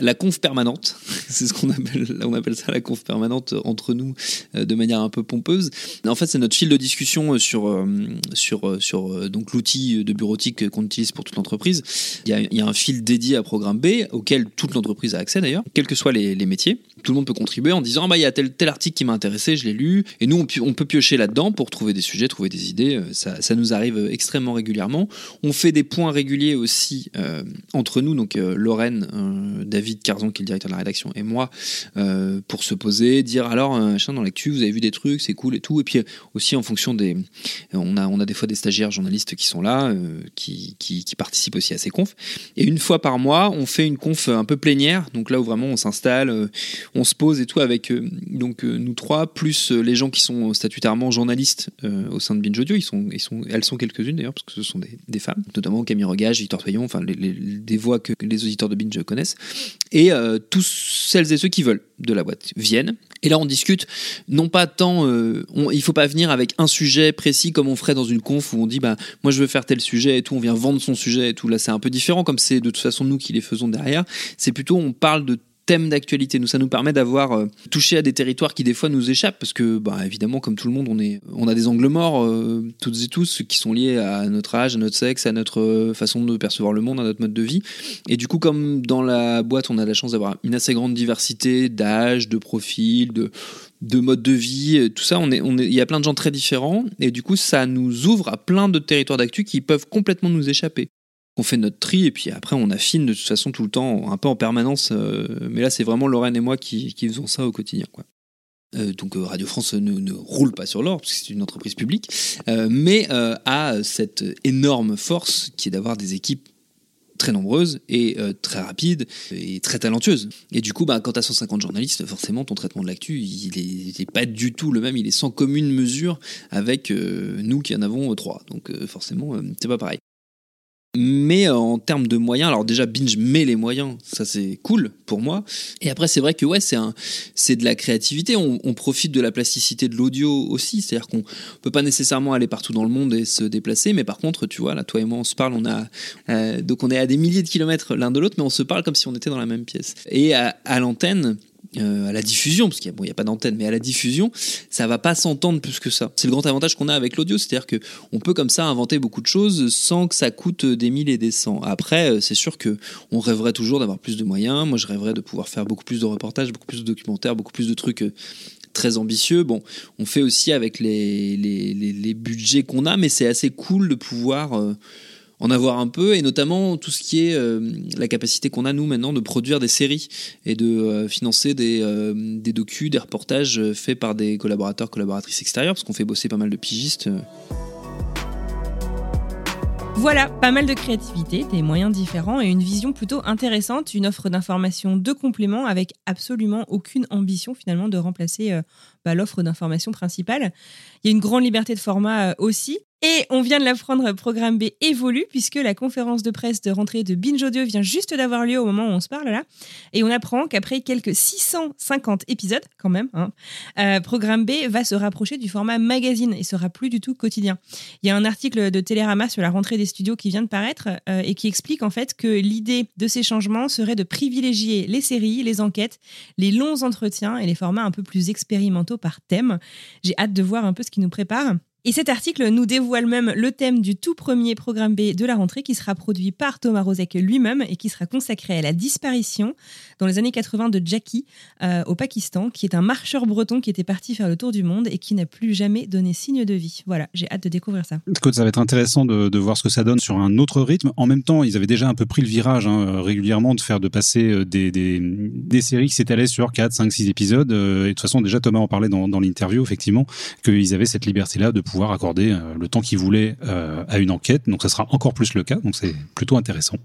la conf permanente, c'est ce qu'on appelle, on appelle ça la conf permanente entre nous euh, de manière un peu pompeuse. En fait, c'est notre fil de discussion sur euh, sur euh, sur donc l'outil de bureautique qu'on utilise pour toute l'entreprise. Il y, a, un fil dédié à Programme B auquel toute l'entreprise a accès d'ailleurs, quels que soient les, métiers. Tout le monde peut contribuer en disant ah bah il y a tel tel article qui m'a intéressé, je l'ai lu, et nous on, on peut piocher là-dedans pour trouver des sujets, trouver des idées. Ça, ça, nous arrive extrêmement régulièrement. On fait des points réguliers aussi euh, entre nous, donc euh, Lorraine, euh, David Carzon qui est le directeur de la rédaction et moi euh, pour se poser, dire alors machin dans l'actu, vous avez vu des trucs, c'est cool et tout. Et puis aussi en fonction des, on a on a des fois des stagiaires journalistes qui sont là, euh, qui, qui, participent aussi à ces confs. Et une fois par mois, on fait une conf un peu plénière, donc là où vraiment on s'installe, euh, on se pose et tout avec donc nous trois plus les gens qui sont statutairement journalistes au sein de Binge Audio. Ils sont, ils sont, elles sont quelques-unes d'ailleurs parce que ce sont des, femmes, notamment Camille Regage, Victor Toyon, enfin des voix que les auditeurs de Binge connaissent. Et euh, tous celles et ceux qui veulent de la boîte viennent. Et là, on discute, non pas tant, euh, on, il faut pas venir avec un sujet précis comme on ferait dans une conf où on dit, bah, moi je veux faire tel sujet et tout, on vient vendre son sujet et tout. Là, c'est un peu différent, comme c'est de toute façon nous qui les faisons derrière. C'est plutôt, on parle de thèmes d'actualité. Nous, ça nous permet d'avoir euh, touché à des territoires qui des fois nous échappent parce que, bah, évidemment, comme tout le monde, on est, on a des angles morts euh, toutes et tous qui sont liés à notre âge, à notre sexe, à notre euh, façon de percevoir le monde, à notre mode de vie. Et du coup, comme dans la boîte, on a la chance d'avoir une assez grande diversité d'âge, de profil, de de mode de vie, tout ça, on est, on est, il y a plein de gens très différents, et du coup, ça nous ouvre à plein de territoires d'actu qui peuvent complètement nous échapper on fait notre tri et puis après on affine de toute façon tout le temps, un peu en permanence. Euh, mais là, c'est vraiment Lorraine et moi qui, faisons ça au quotidien. Euh, donc euh, Radio France ne, roule pas sur l'or parce que c'est une entreprise publique, mais a cette énorme force qui est d'avoir des équipes très nombreuses et très rapides et très talentueuses. Et du coup, quand tu as 150 journalistes, forcément, ton traitement de l'actu, il est, il est, pas du tout le même, il est sans commune mesure avec nous qui en avons trois. Donc forcément, c'est pas pareil. Mais en termes de moyens, alors déjà Binge met les moyens, ça c'est cool pour moi. Et après c'est vrai que ouais c'est c'est de la créativité. On, profite de la plasticité de l'audio aussi, c'est-à-dire qu'on peut pas nécessairement aller partout dans le monde et se déplacer, mais par contre tu vois là toi et moi on se parle, on a euh, donc on est à des milliers de kilomètres l'un de l'autre, mais on se parle comme si on était dans la même pièce. Et à l'antenne, euh, à la diffusion, parce qu'il n'y a, pas d'antenne, mais à la diffusion, ça va pas s'entendre plus que ça. C'est le grand avantage qu'on a avec l'audio, c'est-à-dire que on peut comme ça inventer beaucoup de choses sans que ça coûte des mille et des cents. Après, euh, c'est sûr que on rêverait toujours d'avoir plus de moyens. Moi, je rêverais de pouvoir faire beaucoup plus de reportages, beaucoup plus de documentaires, beaucoup plus de trucs. Euh, très ambitieux. Bon, on fait aussi avec les, budgets qu'on a, mais c'est assez cool de pouvoir en avoir un peu, et notamment tout ce qui est euh, la capacité qu'on a nous maintenant de produire des séries et de euh, financer des, euh, des docus, des reportages faits par des collaborateurs, collaboratrices extérieures, parce qu'on fait bosser pas mal de pigistes. Voilà, pas mal de créativité, des moyens différents et une vision plutôt intéressante, une offre d'information de complément avec absolument aucune ambition finalement de remplacer bah, l'offre d'information principale. Il y a une grande liberté de format aussi. Et on vient de l'apprendre, Programme B évolue puisque la conférence de presse de rentrée de Binge Audio vient juste d'avoir lieu au moment où on se parle là. Et on apprend qu'après quelques 650 épisodes, quand même, hein, euh, Programme B va se rapprocher du format magazine et sera plus du tout quotidien. Il y a un article de Télérama sur la rentrée des studios qui vient de paraître euh, et qui explique en fait que l'idée de ces changements serait de privilégier les séries, les enquêtes, les longs entretiens et les formats un peu plus expérimentaux par thème. J'ai hâte de voir un peu ce qui nous prépare. Et cet article nous dévoile même le thème du tout premier programme B de la rentrée qui sera produit par Thomas Rozek lui-même et qui sera consacré à la disparition dans les années 80 de Jackie euh, au Pakistan, qui est un marcheur breton qui était parti faire le tour du monde et qui n'a plus jamais donné signe de vie. Voilà, j'ai hâte de découvrir ça. Écoute, ça va être intéressant de, de, voir ce que ça donne sur un autre rythme. En même temps, ils avaient déjà un peu pris le virage hein, régulièrement de faire de passer euh, des, des, des séries qui s'étalaient sur 4, 5, 6 épisodes. Euh, et de toute façon, déjà Thomas en parlait dans, dans l'interview, effectivement, qu'ils avaient cette liberté-là de pouvoir accorder euh, le temps qu'ils voulaient euh, à une enquête. Donc ça sera encore plus le cas. Donc c'est plutôt intéressant.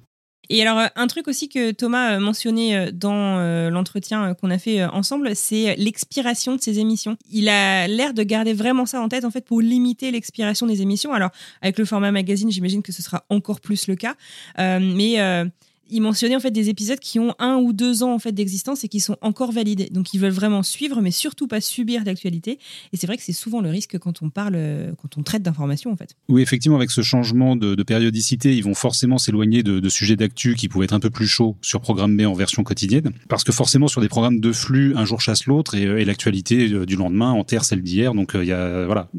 Et alors, un truc aussi que Thomas mentionnait dans l'entretien qu'on a fait ensemble, c'est l'expiration de ces émissions. Il a l'air de garder vraiment ça en tête, en fait, pour limiter l'expiration des émissions. Alors, avec le format magazine, j'imagine que ce sera encore plus le cas. Euh, mais euh, il mentionnait en fait des épisodes qui ont un ou deux ans en fait d'existence et qui sont encore validés. Donc ils veulent vraiment suivre, mais surtout pas subir l'actualité. Et c'est vrai que c'est souvent le risque quand on parle, quand on traite d'informations en fait. Oui, effectivement, avec ce changement de, périodicité, ils vont forcément s'éloigner de, sujets d'actu qui pouvaient être un peu plus chauds sur Programme B en version quotidienne, parce que forcément sur des programmes de flux, un jour chasse l'autre et, et l'actualité du lendemain enterre celle d'hier. Donc il y a voilà,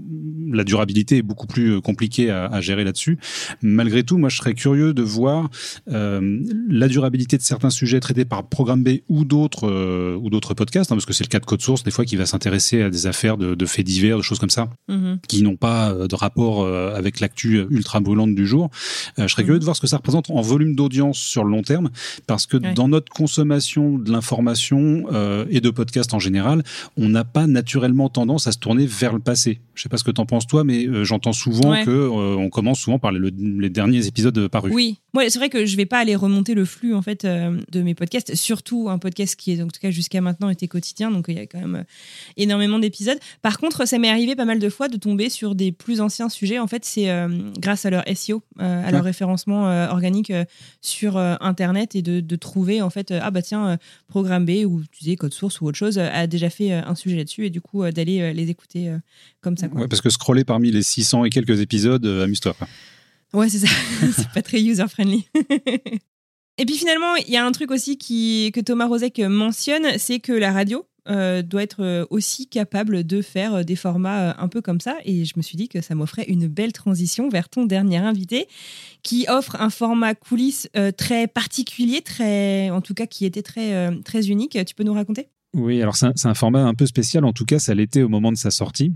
la durabilité est beaucoup plus compliquée à, à gérer là-dessus. Malgré tout, moi je serais curieux de voir euh, la durabilité de certains sujets traités par Programme B ou d'autres euh, ou d'autres podcasts, hein, parce que c'est le cas de Code Source des fois qui va s'intéresser à des affaires de, de, faits divers, de choses comme ça, mm -hmm. qui n'ont pas de rapport euh, avec l'actu ultra brûlante du jour. Euh, je serais mm -hmm. curieux de voir ce que ça représente en volume d'audience sur le long terme, parce que ouais. dans notre consommation de l'information euh, et de podcasts en général, on n'a pas naturellement tendance à se tourner vers le passé. Je sais pas ce que t'en penses toi, mais j'entends souvent ouais. que on commence souvent par les, les derniers épisodes parus. Oui, moi ouais, c'est vrai que je vais pas aller remonter le flux en fait euh, de mes podcasts, surtout un podcast qui est en tout cas jusqu'à maintenant était quotidien, donc il y a quand même euh, énormément d'épisodes. Par contre, ça m'est arrivé pas mal de fois de tomber sur des plus anciens sujets. En fait, c'est euh, grâce à leur SEO, euh, à leur référencement euh, organique sur internet et de, de, trouver en fait ah bah tiens Programme B ou tu disais Code Source ou autre chose a déjà fait un sujet là-dessus et du coup d'aller les écouter comme ça. Quoi. Ouais, parce que scroller parmi les 600 et quelques épisodes, amuse-toi. Ouais, c'est ça. c'est pas très user-friendly. Et puis finalement, il y a un truc aussi qui, que Thomas Rozek mentionne, c'est que la radio euh, doit être aussi capable de faire des formats un peu comme ça. Et je me suis dit que ça m'offrait une belle transition vers ton dernier invité, qui offre un format coulisses euh, très particulier, très, en tout cas qui était très, euh, très unique. Tu peux nous raconter? Oui, alors c'est un, un, format un peu spécial, en tout cas ça l'était au moment de sa sortie.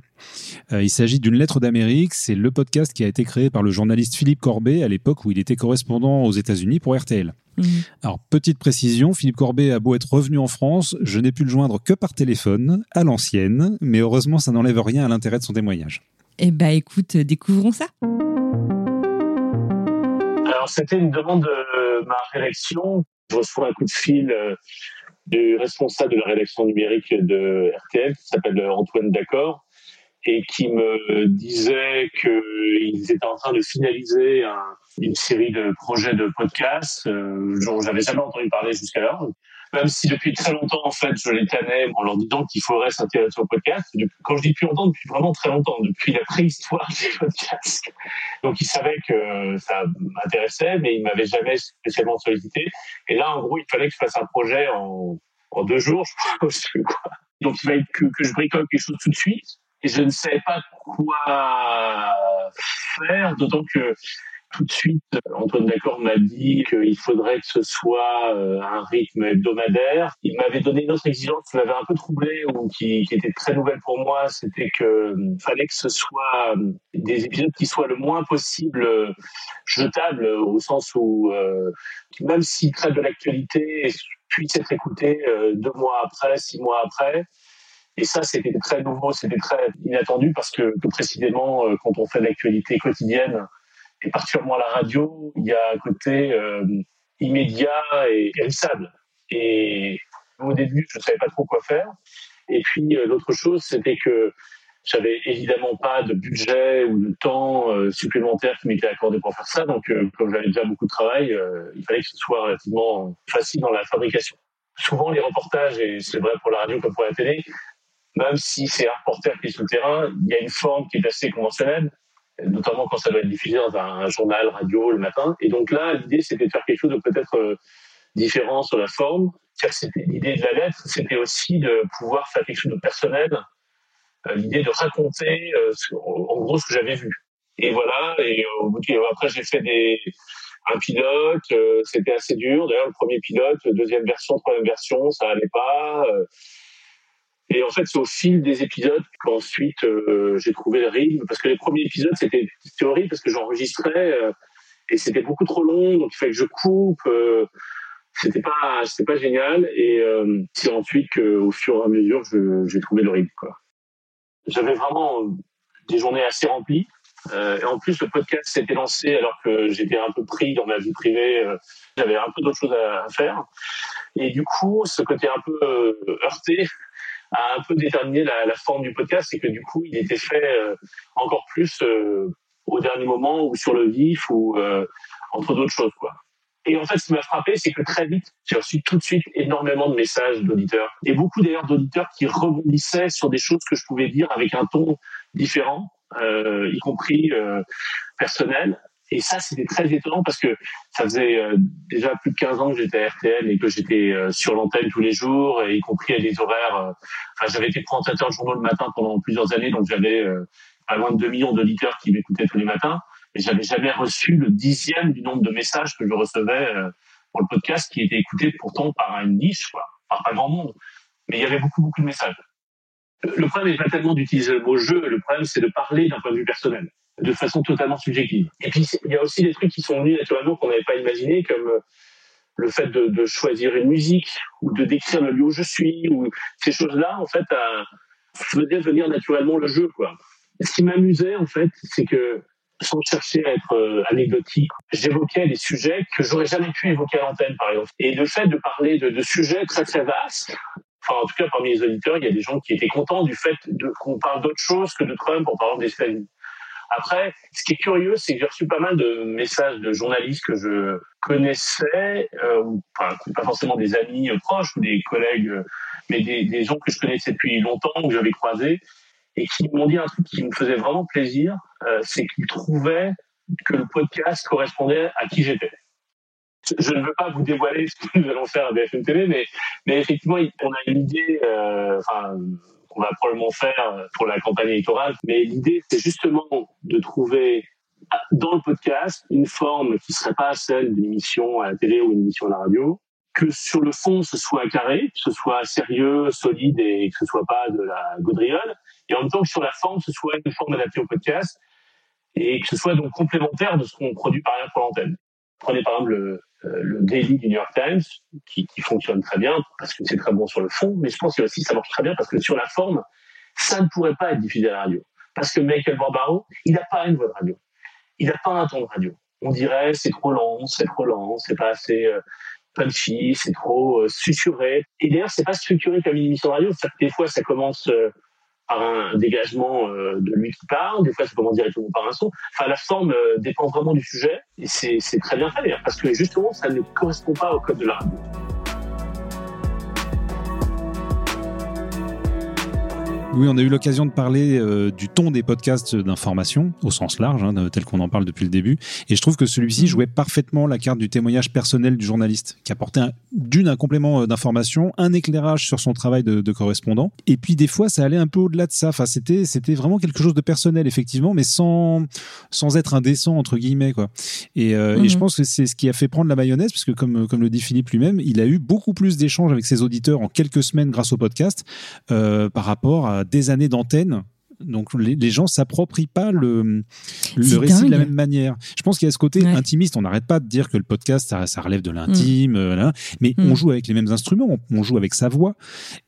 Euh, il s'agit d'une lettre d'Amérique, c'est le podcast qui a été créé par le journaliste Philippe Corbet à l'époque où il était correspondant aux États-Unis pour RTL. Mmh. Alors petite précision, Philippe Corbet a beau être revenu en France, je n'ai pu le joindre que par téléphone, à l'ancienne, mais heureusement ça n'enlève rien à l'intérêt de son témoignage. Eh bah écoute, découvrons ça. Alors c'était une demande de ma rédaction, je reçois un coup de fil... Euh du responsable de la rédaction numérique de RTL, qui s'appelle Antoine D'accord, et qui me disait qu'ils étaient en train de finaliser un, une série de projets de podcasts euh, dont j'avais jamais entendu parler jusqu'alors. Même si depuis très longtemps, en fait, je les tannais en leur disant qu'il faudrait s'intéresser au podcast. Quand je dis depuis longtemps, depuis vraiment très longtemps, depuis la préhistoire des podcasts. Donc, ils savaient que ça m'intéressait, mais ils m'avaient jamais spécialement sollicité. Et là, en gros, il fallait que je fasse un projet en, deux jours, je sais quoi. Donc, il fallait que, que je bricole quelque chose tout de suite. Et je ne savais pas quoi faire, d'autant que tout de suite, Antoine D'accord m'a dit qu'il faudrait que ce soit euh, un rythme hebdomadaire. Il m'avait donné une autre exigence qui m'avait un peu troublé ou qui, était très nouvelle pour moi, c'était que euh, fallait que ce soit euh, des épisodes qui soient le moins possible jetables, au sens où même s'ils traitent de l'actualité, puissent être écoutés deux mois après, six mois après. Et ça, c'était très nouveau, c'était très inattendu parce que, que précisément, quand on fait de l'actualité quotidienne, et particulièrement à la radio, il y a un côté euh, immédiat et périssable. Et au début, je ne savais pas trop quoi faire. Et puis, euh, l'autre chose, c'était que J'avais évidemment pas de budget ou de temps euh, supplémentaire qui m'était accordé pour faire ça. Donc, comme j'avais déjà beaucoup de travail, il fallait que ce soit relativement facile dans la fabrication. Souvent, les reportages, et c'est vrai pour la radio comme pour la télé, même si c'est un reporter qui est sur le terrain, il y a une forme qui est assez conventionnelle, notamment quand ça doit être diffusé dans un journal radio le matin. Et donc là, l'idée, c'était de faire quelque chose de peut-être différent sur la forme. L'idée de la lettre, c'était aussi de pouvoir faire quelque chose de personnel, euh, l'idée de raconter euh, en gros ce que j'avais vu. Et voilà, et euh, après j'ai fait un pilote, c'était assez dur. D'ailleurs, le premier pilote, deuxième version, troisième version, ça allait pas. Et en fait, c'est au fil des épisodes qu'ensuite j'ai trouvé le rythme. Parce que les premiers épisodes, c'était horrible parce que j'enregistrais et c'était beaucoup trop long, donc il fallait que je coupe c'était pas c'était pas génial. Et euh, c'est ensuite qu'au fur et à mesure j'ai trouvé le rythme j'avais vraiment des journées assez remplies. Euh, et en plus le podcast s'était lancé alors que j'étais un peu pris dans ma vie privée euh, j'avais un peu d'autres choses à, faire. Et du coup ce côté un peu euh, heurté a un peu déterminé la, la forme du podcast c'est que du coup il était fait euh, encore plus au dernier moment ou sur le vif ou entre d'autres choses quoi et en fait, ce qui m'a frappé, c'est que très vite, j'ai reçu tout de suite énormément de messages d'auditeurs. Et beaucoup d'ailleurs d'auditeurs qui rebondissaient sur des choses que je pouvais dire avec un ton différent, euh, y compris euh, personnel. Et ça, c'était très étonnant parce que ça faisait euh, déjà plus de 15 ans que j'étais à RTL et que j'étais euh, sur l'antenne tous les jours, y compris à des horaires. Euh, enfin, j'avais été présentateur de journaux le matin pendant plusieurs années, donc j'avais pas loin de 2 millions d'auditeurs qui m'écoutaient tous les matins et j'avais jamais reçu le dixième du nombre de messages que je recevais pour le podcast qui était écouté pourtant par une niche, par pas grand monde. Mais il y avait beaucoup, beaucoup de messages. Le problème n'est pas tellement d'utiliser le mot jeu, le problème c'est de parler d'un point de vue personnel, de façon totalement subjective. Et puis il y a aussi des trucs qui sont venus naturellement qu'on n'avait pas imaginé, comme euh, le fait de, choisir une musique ou de décrire le lieu où je suis, ou ces choses-là, en fait, à, faisaient venir naturellement le jeu, quoi. ce qui m'amusait, en fait, c'est que sans chercher à être euh, anecdotique, j'évoquais des sujets que j'aurais jamais pu évoquer à l'antenne, par exemple. Et le fait de parler de, sujets très très vastes, enfin en tout cas parmi les auditeurs, il y a des gens qui étaient contents du fait qu'on parle d'autre chose que de Trump en parlant des. Après, ce qui est curieux, c'est que j'ai reçu pas mal de messages de journalistes que je connaissais, euh, enfin, pas forcément des amis proches ou des collègues, mais des, des gens que je connaissais depuis longtemps, que j'avais croisés, et qui m'ont dit un truc qui me faisait vraiment plaisir, euh, c'est qu'ils trouvaient que le podcast correspondait à qui j'étais. Je ne veux pas vous dévoiler ce que nous allons faire à BFM TV, mais, mais effectivement, on a une idée, euh, enfin, qu'on va probablement faire pour la campagne électorale, mais l'idée, c'est justement de trouver dans le podcast une forme qui serait pas celle d'une émission à la télé ou une émission à la radio, que sur le fond ce soit carré, que ce soit sérieux, solide et que ce soit pas de la gaudriole, et en même temps que sur la forme ce soit une forme adaptée au podcast et que ce soit donc complémentaire de ce qu'on produit par exemple pour l'antenne. Prenez par exemple le, euh, le Daily du New York Times qui, qui fonctionne très bien parce que c'est très bon sur le fond, mais je pense que aussi ça marche très bien parce que sur la forme ça ne pourrait pas être diffusé à la radio parce que Michael Barbaro il n'a pas une voix de radio, il n'a pas un ton de radio. On dirait c'est trop lent, c'est trop lent, c'est pas assez euh, punchy, c'est trop euh, susurré. Et d'ailleurs, c'est pas structuré comme une émission de radio. des fois, ça commence euh, par un dégagement euh, de lui qui parle, des fois, ça commence directement par un son. Enfin, la forme dépend vraiment du sujet. Et c'est très bien fait, parce que justement, ça ne correspond pas au code de la. Oui, on a eu l'occasion de parler euh, du ton des podcasts d'information, au sens large, hein, tel qu'on en parle depuis le début. Et je trouve que celui-ci jouait parfaitement la carte du témoignage personnel du journaliste, qui apportait d'une un complément euh, d'information, un éclairage sur son travail de, de, correspondant. Et puis des fois, ça allait un peu au-delà de ça. Enfin, c'était c'était vraiment quelque chose de personnel, effectivement, mais sans sans être indécent entre guillemets, quoi. Et, euh, et je mhm. pense que c'est ce qui a fait prendre la mayonnaise, parce que comme comme le dit Philippe lui-même, il a eu beaucoup plus d'échanges avec ses auditeurs en quelques semaines grâce au podcast euh, par rapport à des années d'antenne donc les, gens s'approprient pas le, le récit de la même manière. Je pense qu'il y a ce côté intimiste. On n'arrête pas de dire que le podcast ça, relève de l'intime, mm. euh, mais on mm. joue avec les mêmes instruments, on, joue avec sa voix.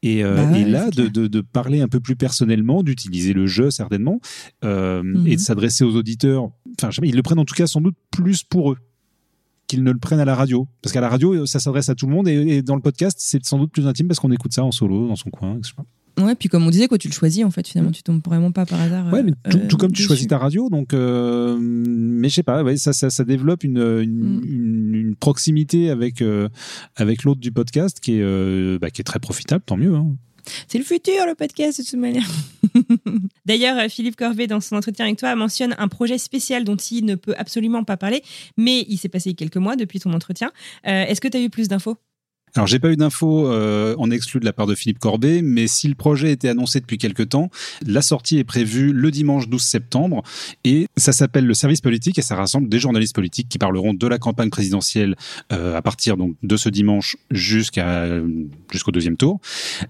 Et, euh, bah et là, de, de, de, parler un peu plus personnellement, d'utiliser le jeu certainement, euh, et de s'adresser aux auditeurs. Enfin, ils le prennent en tout cas sans doute plus pour eux qu'ils ne le prennent à la radio. Parce qu'à la radio, ça s'adresse à tout le monde, et, et dans le podcast, c'est sans doute plus intime parce qu'on écoute ça en solo, dans son coin. Ouais, puis comme on disait, quoi, tu le choisis en fait, finalement, tu tombes vraiment pas par hasard. Ouais, mais tout, euh, tout comme tu dessus. choisis ta radio, donc. euh, mais je sais pas, ouais, ça, ça, ça développe une, une, Mm. une- une proximité avec euh, avec l'autre du podcast qui est bah, qui est très profitable, tant mieux. hein. C'est le futur, le podcast, de toute manière. D'ailleurs, Philippe Corvet, dans son entretien avec toi, mentionne un projet spécial dont il ne peut absolument pas parler, mais il s'est passé quelques mois depuis ton entretien. Est-ce que tu as eu plus d'infos? Alors, j'ai pas eu d'infos euh, en exclu de la part de Philippe Corbet, mais si le projet était annoncé depuis quelques temps, la sortie est prévue le dimanche 12 septembre et ça s'appelle le service politique et ça rassemble des journalistes politiques qui parleront de la campagne présidentielle euh, à partir donc de ce dimanche jusqu'à jusqu'au deuxième tour.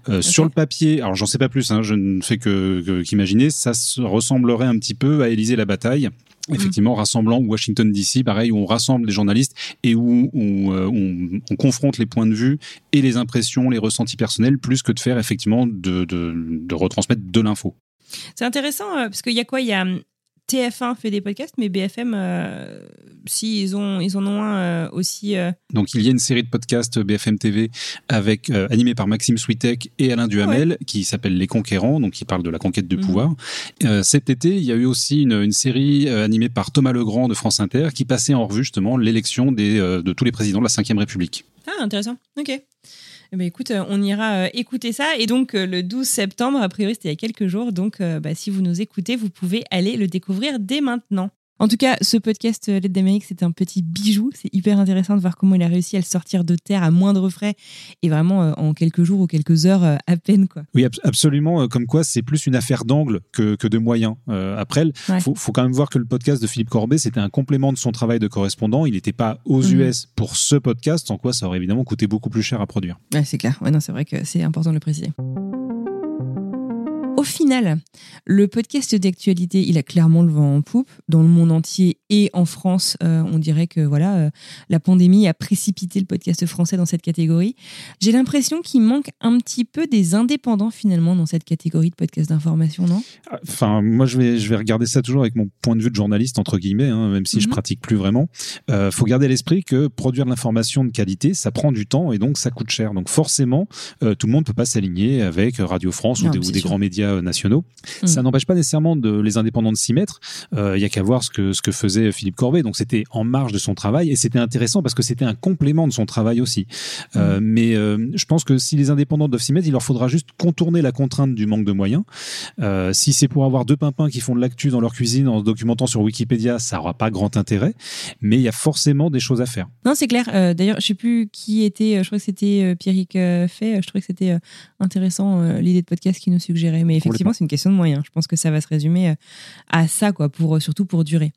Euh, Sur le papier, alors j'en sais pas plus, hein, je ne fais que que- qu'imaginer, ça se ressemblerait un petit peu à Élysée la bataille. Effectivement, rassemblant Washington DC, pareil, où on rassemble les journalistes et où on, euh, on- on confronte les points de vue et les impressions, les ressentis personnels, plus que de faire effectivement de, de, de retransmettre de l'info. C'est intéressant euh, parce qu'il y a quoi? Il y a hum, TF1 fait des podcasts, mais BFM, euh, si ils ont, ils en ont un euh, aussi. euh, Donc il y a une série de podcasts BFM TV avec animés par Maxime Switek et Alain Duhamel qui s'appelle Les Conquérants, donc qui parle de la conquête du Mhm. pouvoir. Cet été, il y a eu aussi une, une série animée par Thomas Legrand de France Inter qui passait en revue justement l'élection des, de tous les présidents de la Ve République. Ah, intéressant. Ok. Eh ben, écoute, euh, on ira euh, écouter ça. Et donc, euh, le 12 septembre, a priori, c'était il y a quelques jours. Donc, bah, si vous nous écoutez, vous pouvez aller le découvrir dès maintenant. En tout cas, ce podcast euh, L'aide d'Amérique, c'est un petit bijou. C'est hyper intéressant de voir comment il a réussi à le sortir de terre à moindre frais et vraiment euh, en quelques jours ou quelques heures euh, à peine. quoi. Oui, ab- absolument. Comme quoi, c'est plus une affaire d'angle que, que de moyens. Euh, après, il Ouais. faut, faut quand même voir que le podcast de Philippe Corbet, c'était un complément de son travail de correspondant. Il n'était pas aux Mhm. US pour ce podcast, sans quoi ça aurait évidemment coûté beaucoup plus cher à produire. Ouais, c'est clair. Ouais, non, c'est vrai que c'est important de le préciser. Au final, le podcast d'actualité, il a clairement le vent en poupe. Dans le monde entier et en France. euh, on dirait que voilà, euh, la pandémie a précipité le podcast français dans cette catégorie. J'ai l'impression qu'il manque un petit peu des indépendants finalement dans cette catégorie de podcast d'information, non? Enfin, moi, je vais, je vais regarder ça toujours avec mon point de vue de journaliste, entre guillemets, hein, même si je Mhm. pratique plus vraiment. Euh, faut garder à l'esprit que produire de l'information de qualité, ça prend du temps et donc ça coûte cher. Donc forcément, euh, tout le monde peut pas s'aligner avec Radio France Non, ou des, ou grands médias nationaux. Mhm. Ça n'empêche pas nécessairement de les indépendants de s'y mettre. Il y a qu'à voir ce que, ce que faisait Philippe Corbet. Donc c'était en marge de son travail et c'était intéressant parce que c'était un complément de son travail aussi. Euh, mais euh, je pense que si les indépendants doivent s'y mettre, il leur faudra juste contourner la contrainte du manque de moyens. Euh, si c'est pour avoir deux pimpins qui font de l'actu dans leur cuisine en se documentant sur Wikipédia, ça aura pas grand intérêt. Mais il y a forcément des choses à faire. Non, c'est clair. D'ailleurs, je sais plus qui était. Je crois que c'était Pierrick Fay. Je trouvais que c'était intéressant l'idée de podcast qu'il nous suggérait. Mais effectivement, c'est une question de moyens. Je pense que ça va se résumer à ça, quoi, pour surtout pour durer.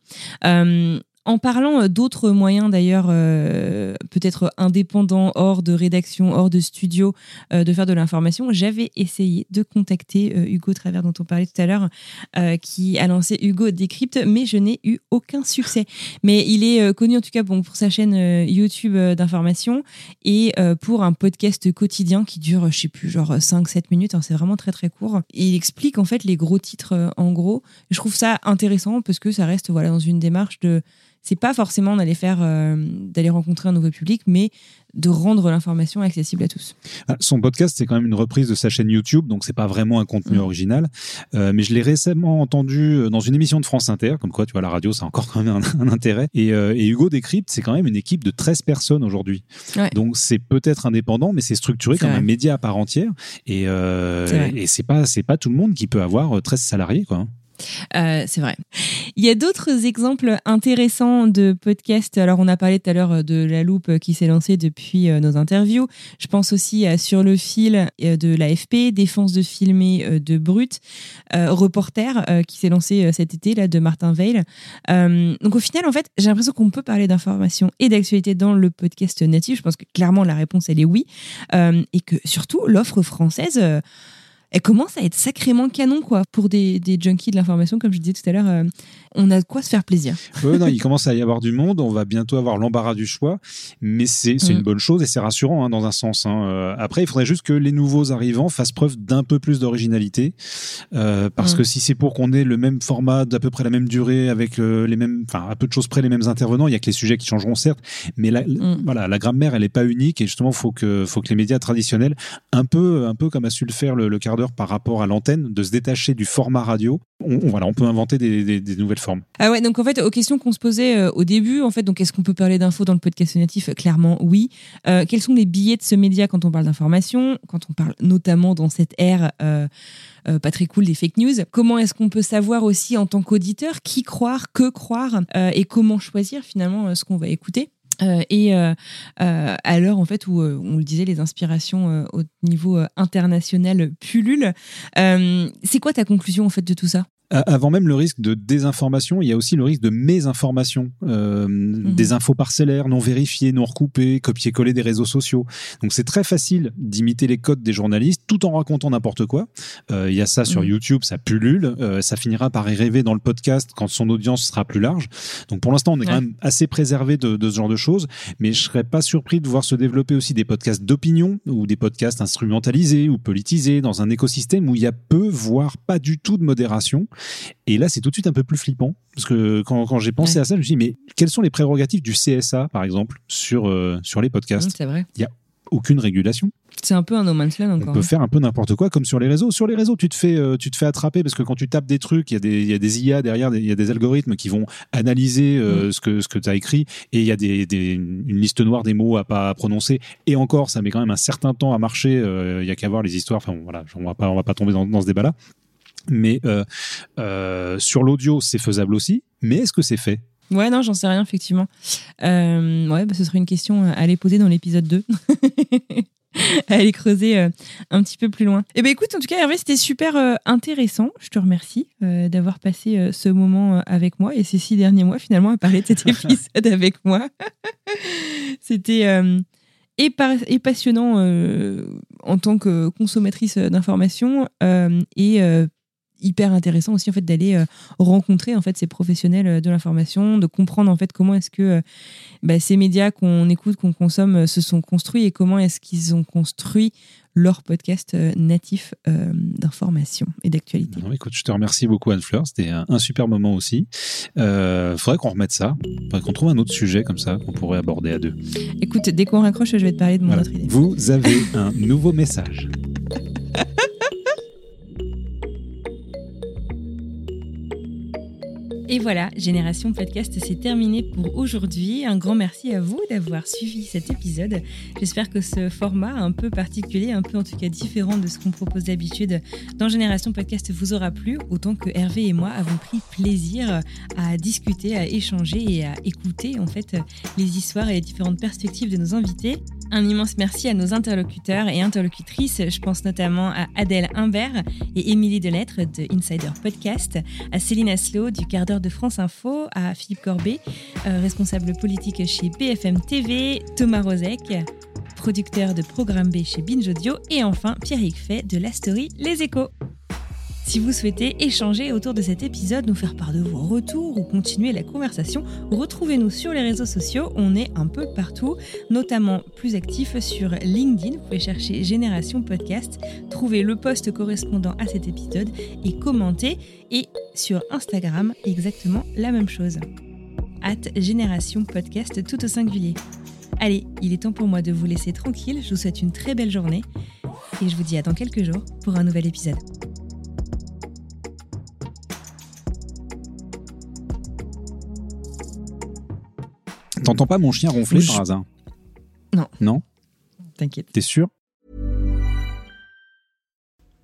Euh, en parlant euh, d'autres moyens d'ailleurs, euh, peut-être indépendants, hors de rédaction, hors de studio, euh, de faire de l'information, j'avais essayé de contacter Hugo Travers dont on parlait tout à l'heure, qui a lancé Hugo Décrypte, mais je n'ai eu aucun succès. Mais il est connu en tout cas pour sa chaîne YouTube d'information et pour un podcast quotidien qui dure, je sais plus, genre 5-7 minutes. hein, c'est vraiment très très court. Il explique en fait les gros titres en gros. Je trouve ça intéressant parce que ça reste voilà dans une démarche de c'est pas forcément d'aller faire euh, d'aller rencontrer un nouveau public, mais de rendre l'information accessible à tous. Ah, Son podcast, c'est quand même une reprise de sa chaîne YouTube, donc c'est pas vraiment un contenu Mhm. original. Euh, mais je l'ai récemment entendu euh, dans une émission de France Inter, comme quoi, tu vois, la radio, ça a encore quand même un, un intérêt. Et, euh, et Hugo Décrypte, c'est quand même une équipe de 13 personnes aujourd'hui. Ouais. Donc c'est peut-être indépendant, mais c'est structuré C'est comme vrai. un média à part entière. Et, C'est et c'est pas, c'est pas tout le monde qui peut avoir euh, 13 salariés, quoi. Euh, c'est vrai. Il y a d'autres exemples intéressants de podcasts. Alors, on a parlé tout à l'heure de la loupe qui s'est lancée depuis euh, nos interviews. Je pense aussi à Sur le fil euh, de l'AFP, Défense de filmer euh, de Brut, euh, Reporter euh, qui s'est lancé euh, cet été là de Martin Veil. Euh, donc, au final, en fait, j'ai l'impression qu'on peut parler d'information et d'actualité dans le podcast natif. Je pense que clairement la réponse elle est oui, Euh, et que surtout l'offre française. Elle commence à être sacrément canon quoi pour des, des junkies de l'information comme je disais tout à l'heure euh, on a de quoi se faire plaisir Ouais, non, il commence à y avoir du monde. On va bientôt avoir l'embarras du choix, mais c'est c'est Mm. une bonne chose et c'est rassurant hein, dans un sens. hein. Euh, Après, il faudrait juste que les nouveaux arrivants fassent preuve d'un peu plus d'originalité, euh, parce Mm. que si c'est pour qu'on ait le même format, d'à peu près la même durée, avec les mêmes, enfin à peu de choses près les mêmes intervenants, il y a que les sujets qui changeront certes, mais la, Mm. voilà, la grammaire, elle est pas unique et justement, faut que faut que les médias traditionnels, un peu un peu comme a su le faire le, le quart par rapport à l'antenne, de se détacher du format radio. On, voilà, on peut inventer des, nouvelles formes. Ah ouais, donc en fait, aux questions qu'on se posait euh, au début, en fait, donc est-ce qu'on peut parler d'infos dans le podcast natif? Clairement, oui. Euh, quels sont les billets de ce média quand on parle d'information, quand on parle notamment dans cette ère euh, euh, pas très cool des fake news Comment est-ce qu'on peut savoir aussi en tant qu'auditeur qui croire, que croire et comment choisir finalement ce qu'on va écouter? Euh, et euh, euh, à l'heure en fait où on le disait les inspirations au niveau international pullulent, c'est quoi ta conclusion en fait de tout ça? Avant même le risque de désinformation, il y a aussi le risque de mésinformation, euh, mhm. des infos parcellaires, non vérifiées, non recoupées, copier-coller des réseaux sociaux. Donc c'est très facile d'imiter les codes des journalistes tout en racontant n'importe quoi. Euh, il y a ça sur mhm. YouTube, ça pullule, euh, ça finira par y rêver dans le podcast quand son audience sera plus large. Donc pour l'instant, on est quand même assez préservé de, de, ce genre de choses, mais je serais pas surpris de voir se développer aussi des podcasts d'opinion ou des podcasts instrumentalisés ou politisés dans un écosystème où il y a peu, voire pas du tout de modération. Et là, c'est tout de suite un peu plus flippant. Parce que quand, quand j'ai pensé à ça, je me suis dit, mais quelles sont les prérogatives du CSA, par exemple, sur, euh, sur les podcasts C'est vrai. Il n'y a aucune régulation. C'est un peu un no man's land encore. On peut hein. faire un peu n'importe quoi, comme sur les réseaux. Sur les réseaux, tu te fais, euh, tu te fais attraper parce que quand tu tapes des trucs, il y, a des, y a des IA derrière, il y a des algorithmes qui vont analyser euh, mm. ce que, ce que tu as écrit et il y a des, des, une liste noire des mots à pas prononcer. Et encore, ça met quand même un certain temps à marcher. Il y a qu'à voir les histoires. Enfin, voilà, on va pas, on va pas tomber dans, dans ce débat-là. Mais euh, euh, sur l'audio, c'est faisable aussi. Mais est-ce que c'est fait? Ouais, non, j'en sais rien, effectivement. Euh, ouais, bah, ce serait une question à aller poser dans l'épisode 2. à aller creuser un petit peu plus loin. Eh bien, écoute, en tout cas, Hervé, c'était super intéressant. Je te remercie d'avoir passé ce moment avec moi et ces six derniers mois, finalement, à parler de cet épisode avec moi. c'était et, et, passionnant en tant que consommatrice d'informations et hyper intéressant aussi en fait d'aller euh, rencontrer en fait ces professionnels euh, de l'information, de comprendre en fait comment est-ce que euh, bah, ces médias qu'on écoute, qu'on consomme, se sont construits et comment est-ce qu'ils ont construit leur podcast natif d'information et d'actualité. Écoute, je te remercie beaucoup Anne-Fleur, c'était un, super moment aussi. Il faudrait qu'on remette ça, faudrait qu'on trouve un autre sujet comme ça qu'on pourrait aborder à deux. Écoute, dès qu'on raccroche, je vais te parler de mon autre idée. Vous avez un nouveau message. Et voilà, Génération Podcast, c'est terminé pour aujourd'hui. Un grand merci à vous d'avoir suivi cet épisode. J'espère que ce format un peu particulier, un peu en tout cas différent de ce qu'on propose d'habitude dans Génération Podcast vous aura plu, autant que Hervé et moi avons pris plaisir à discuter, à échanger et à écouter en fait les histoires et les différentes perspectives de nos invités. Un immense merci à nos interlocuteurs et interlocutrices. Je pense notamment à Adèle Humbert et Émilie Delettre de Insider Podcast, à Céline Aslo du quart d'heure de France Info, à Philippe Corbet, euh, responsable politique chez BFM TV, Thomas Rozek, producteur de Programme B chez Binge Audio, et enfin Pierre-Yves Fay de la story Les Échos. Si vous souhaitez échanger autour de cet épisode, nous faire part de vos retours ou continuer la conversation, retrouvez-nous sur les réseaux sociaux. On est un peu partout, notamment plus actifs sur LinkedIn. Vous pouvez chercher Génération Podcast, trouver le post correspondant à cet épisode et commenter. Et sur Instagram, exactement la même chose. At Génération Podcast tout au singulier. Allez, il est temps pour moi de vous laisser tranquille. Je vous souhaite une très belle journée et je vous dis à dans quelques jours pour un nouvel épisode. T'entends pas mon chien ronfler par hasard Non. Non T'inquiète. T'es sûr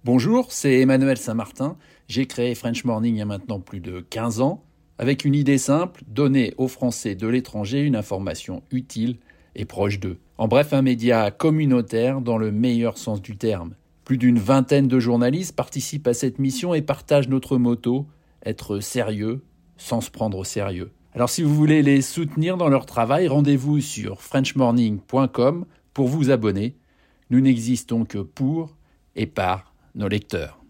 Bonjour, c'est Emmanuel Saint-Martin. J'ai créé French Morning il y a maintenant plus de 15 ans, avec une idée simple, donner aux Français de l'étranger une information utile et proche d'eux. En bref, un média communautaire dans le meilleur sens du terme. Plus d'une vingtaine de journalistes participent à cette mission et partagent notre motto, être sérieux sans se prendre au sérieux. Alors si vous voulez les soutenir dans leur travail, rendez-vous sur frenchmorning.com pour vous abonner. Nous n'existons que pour et par nos lecteurs.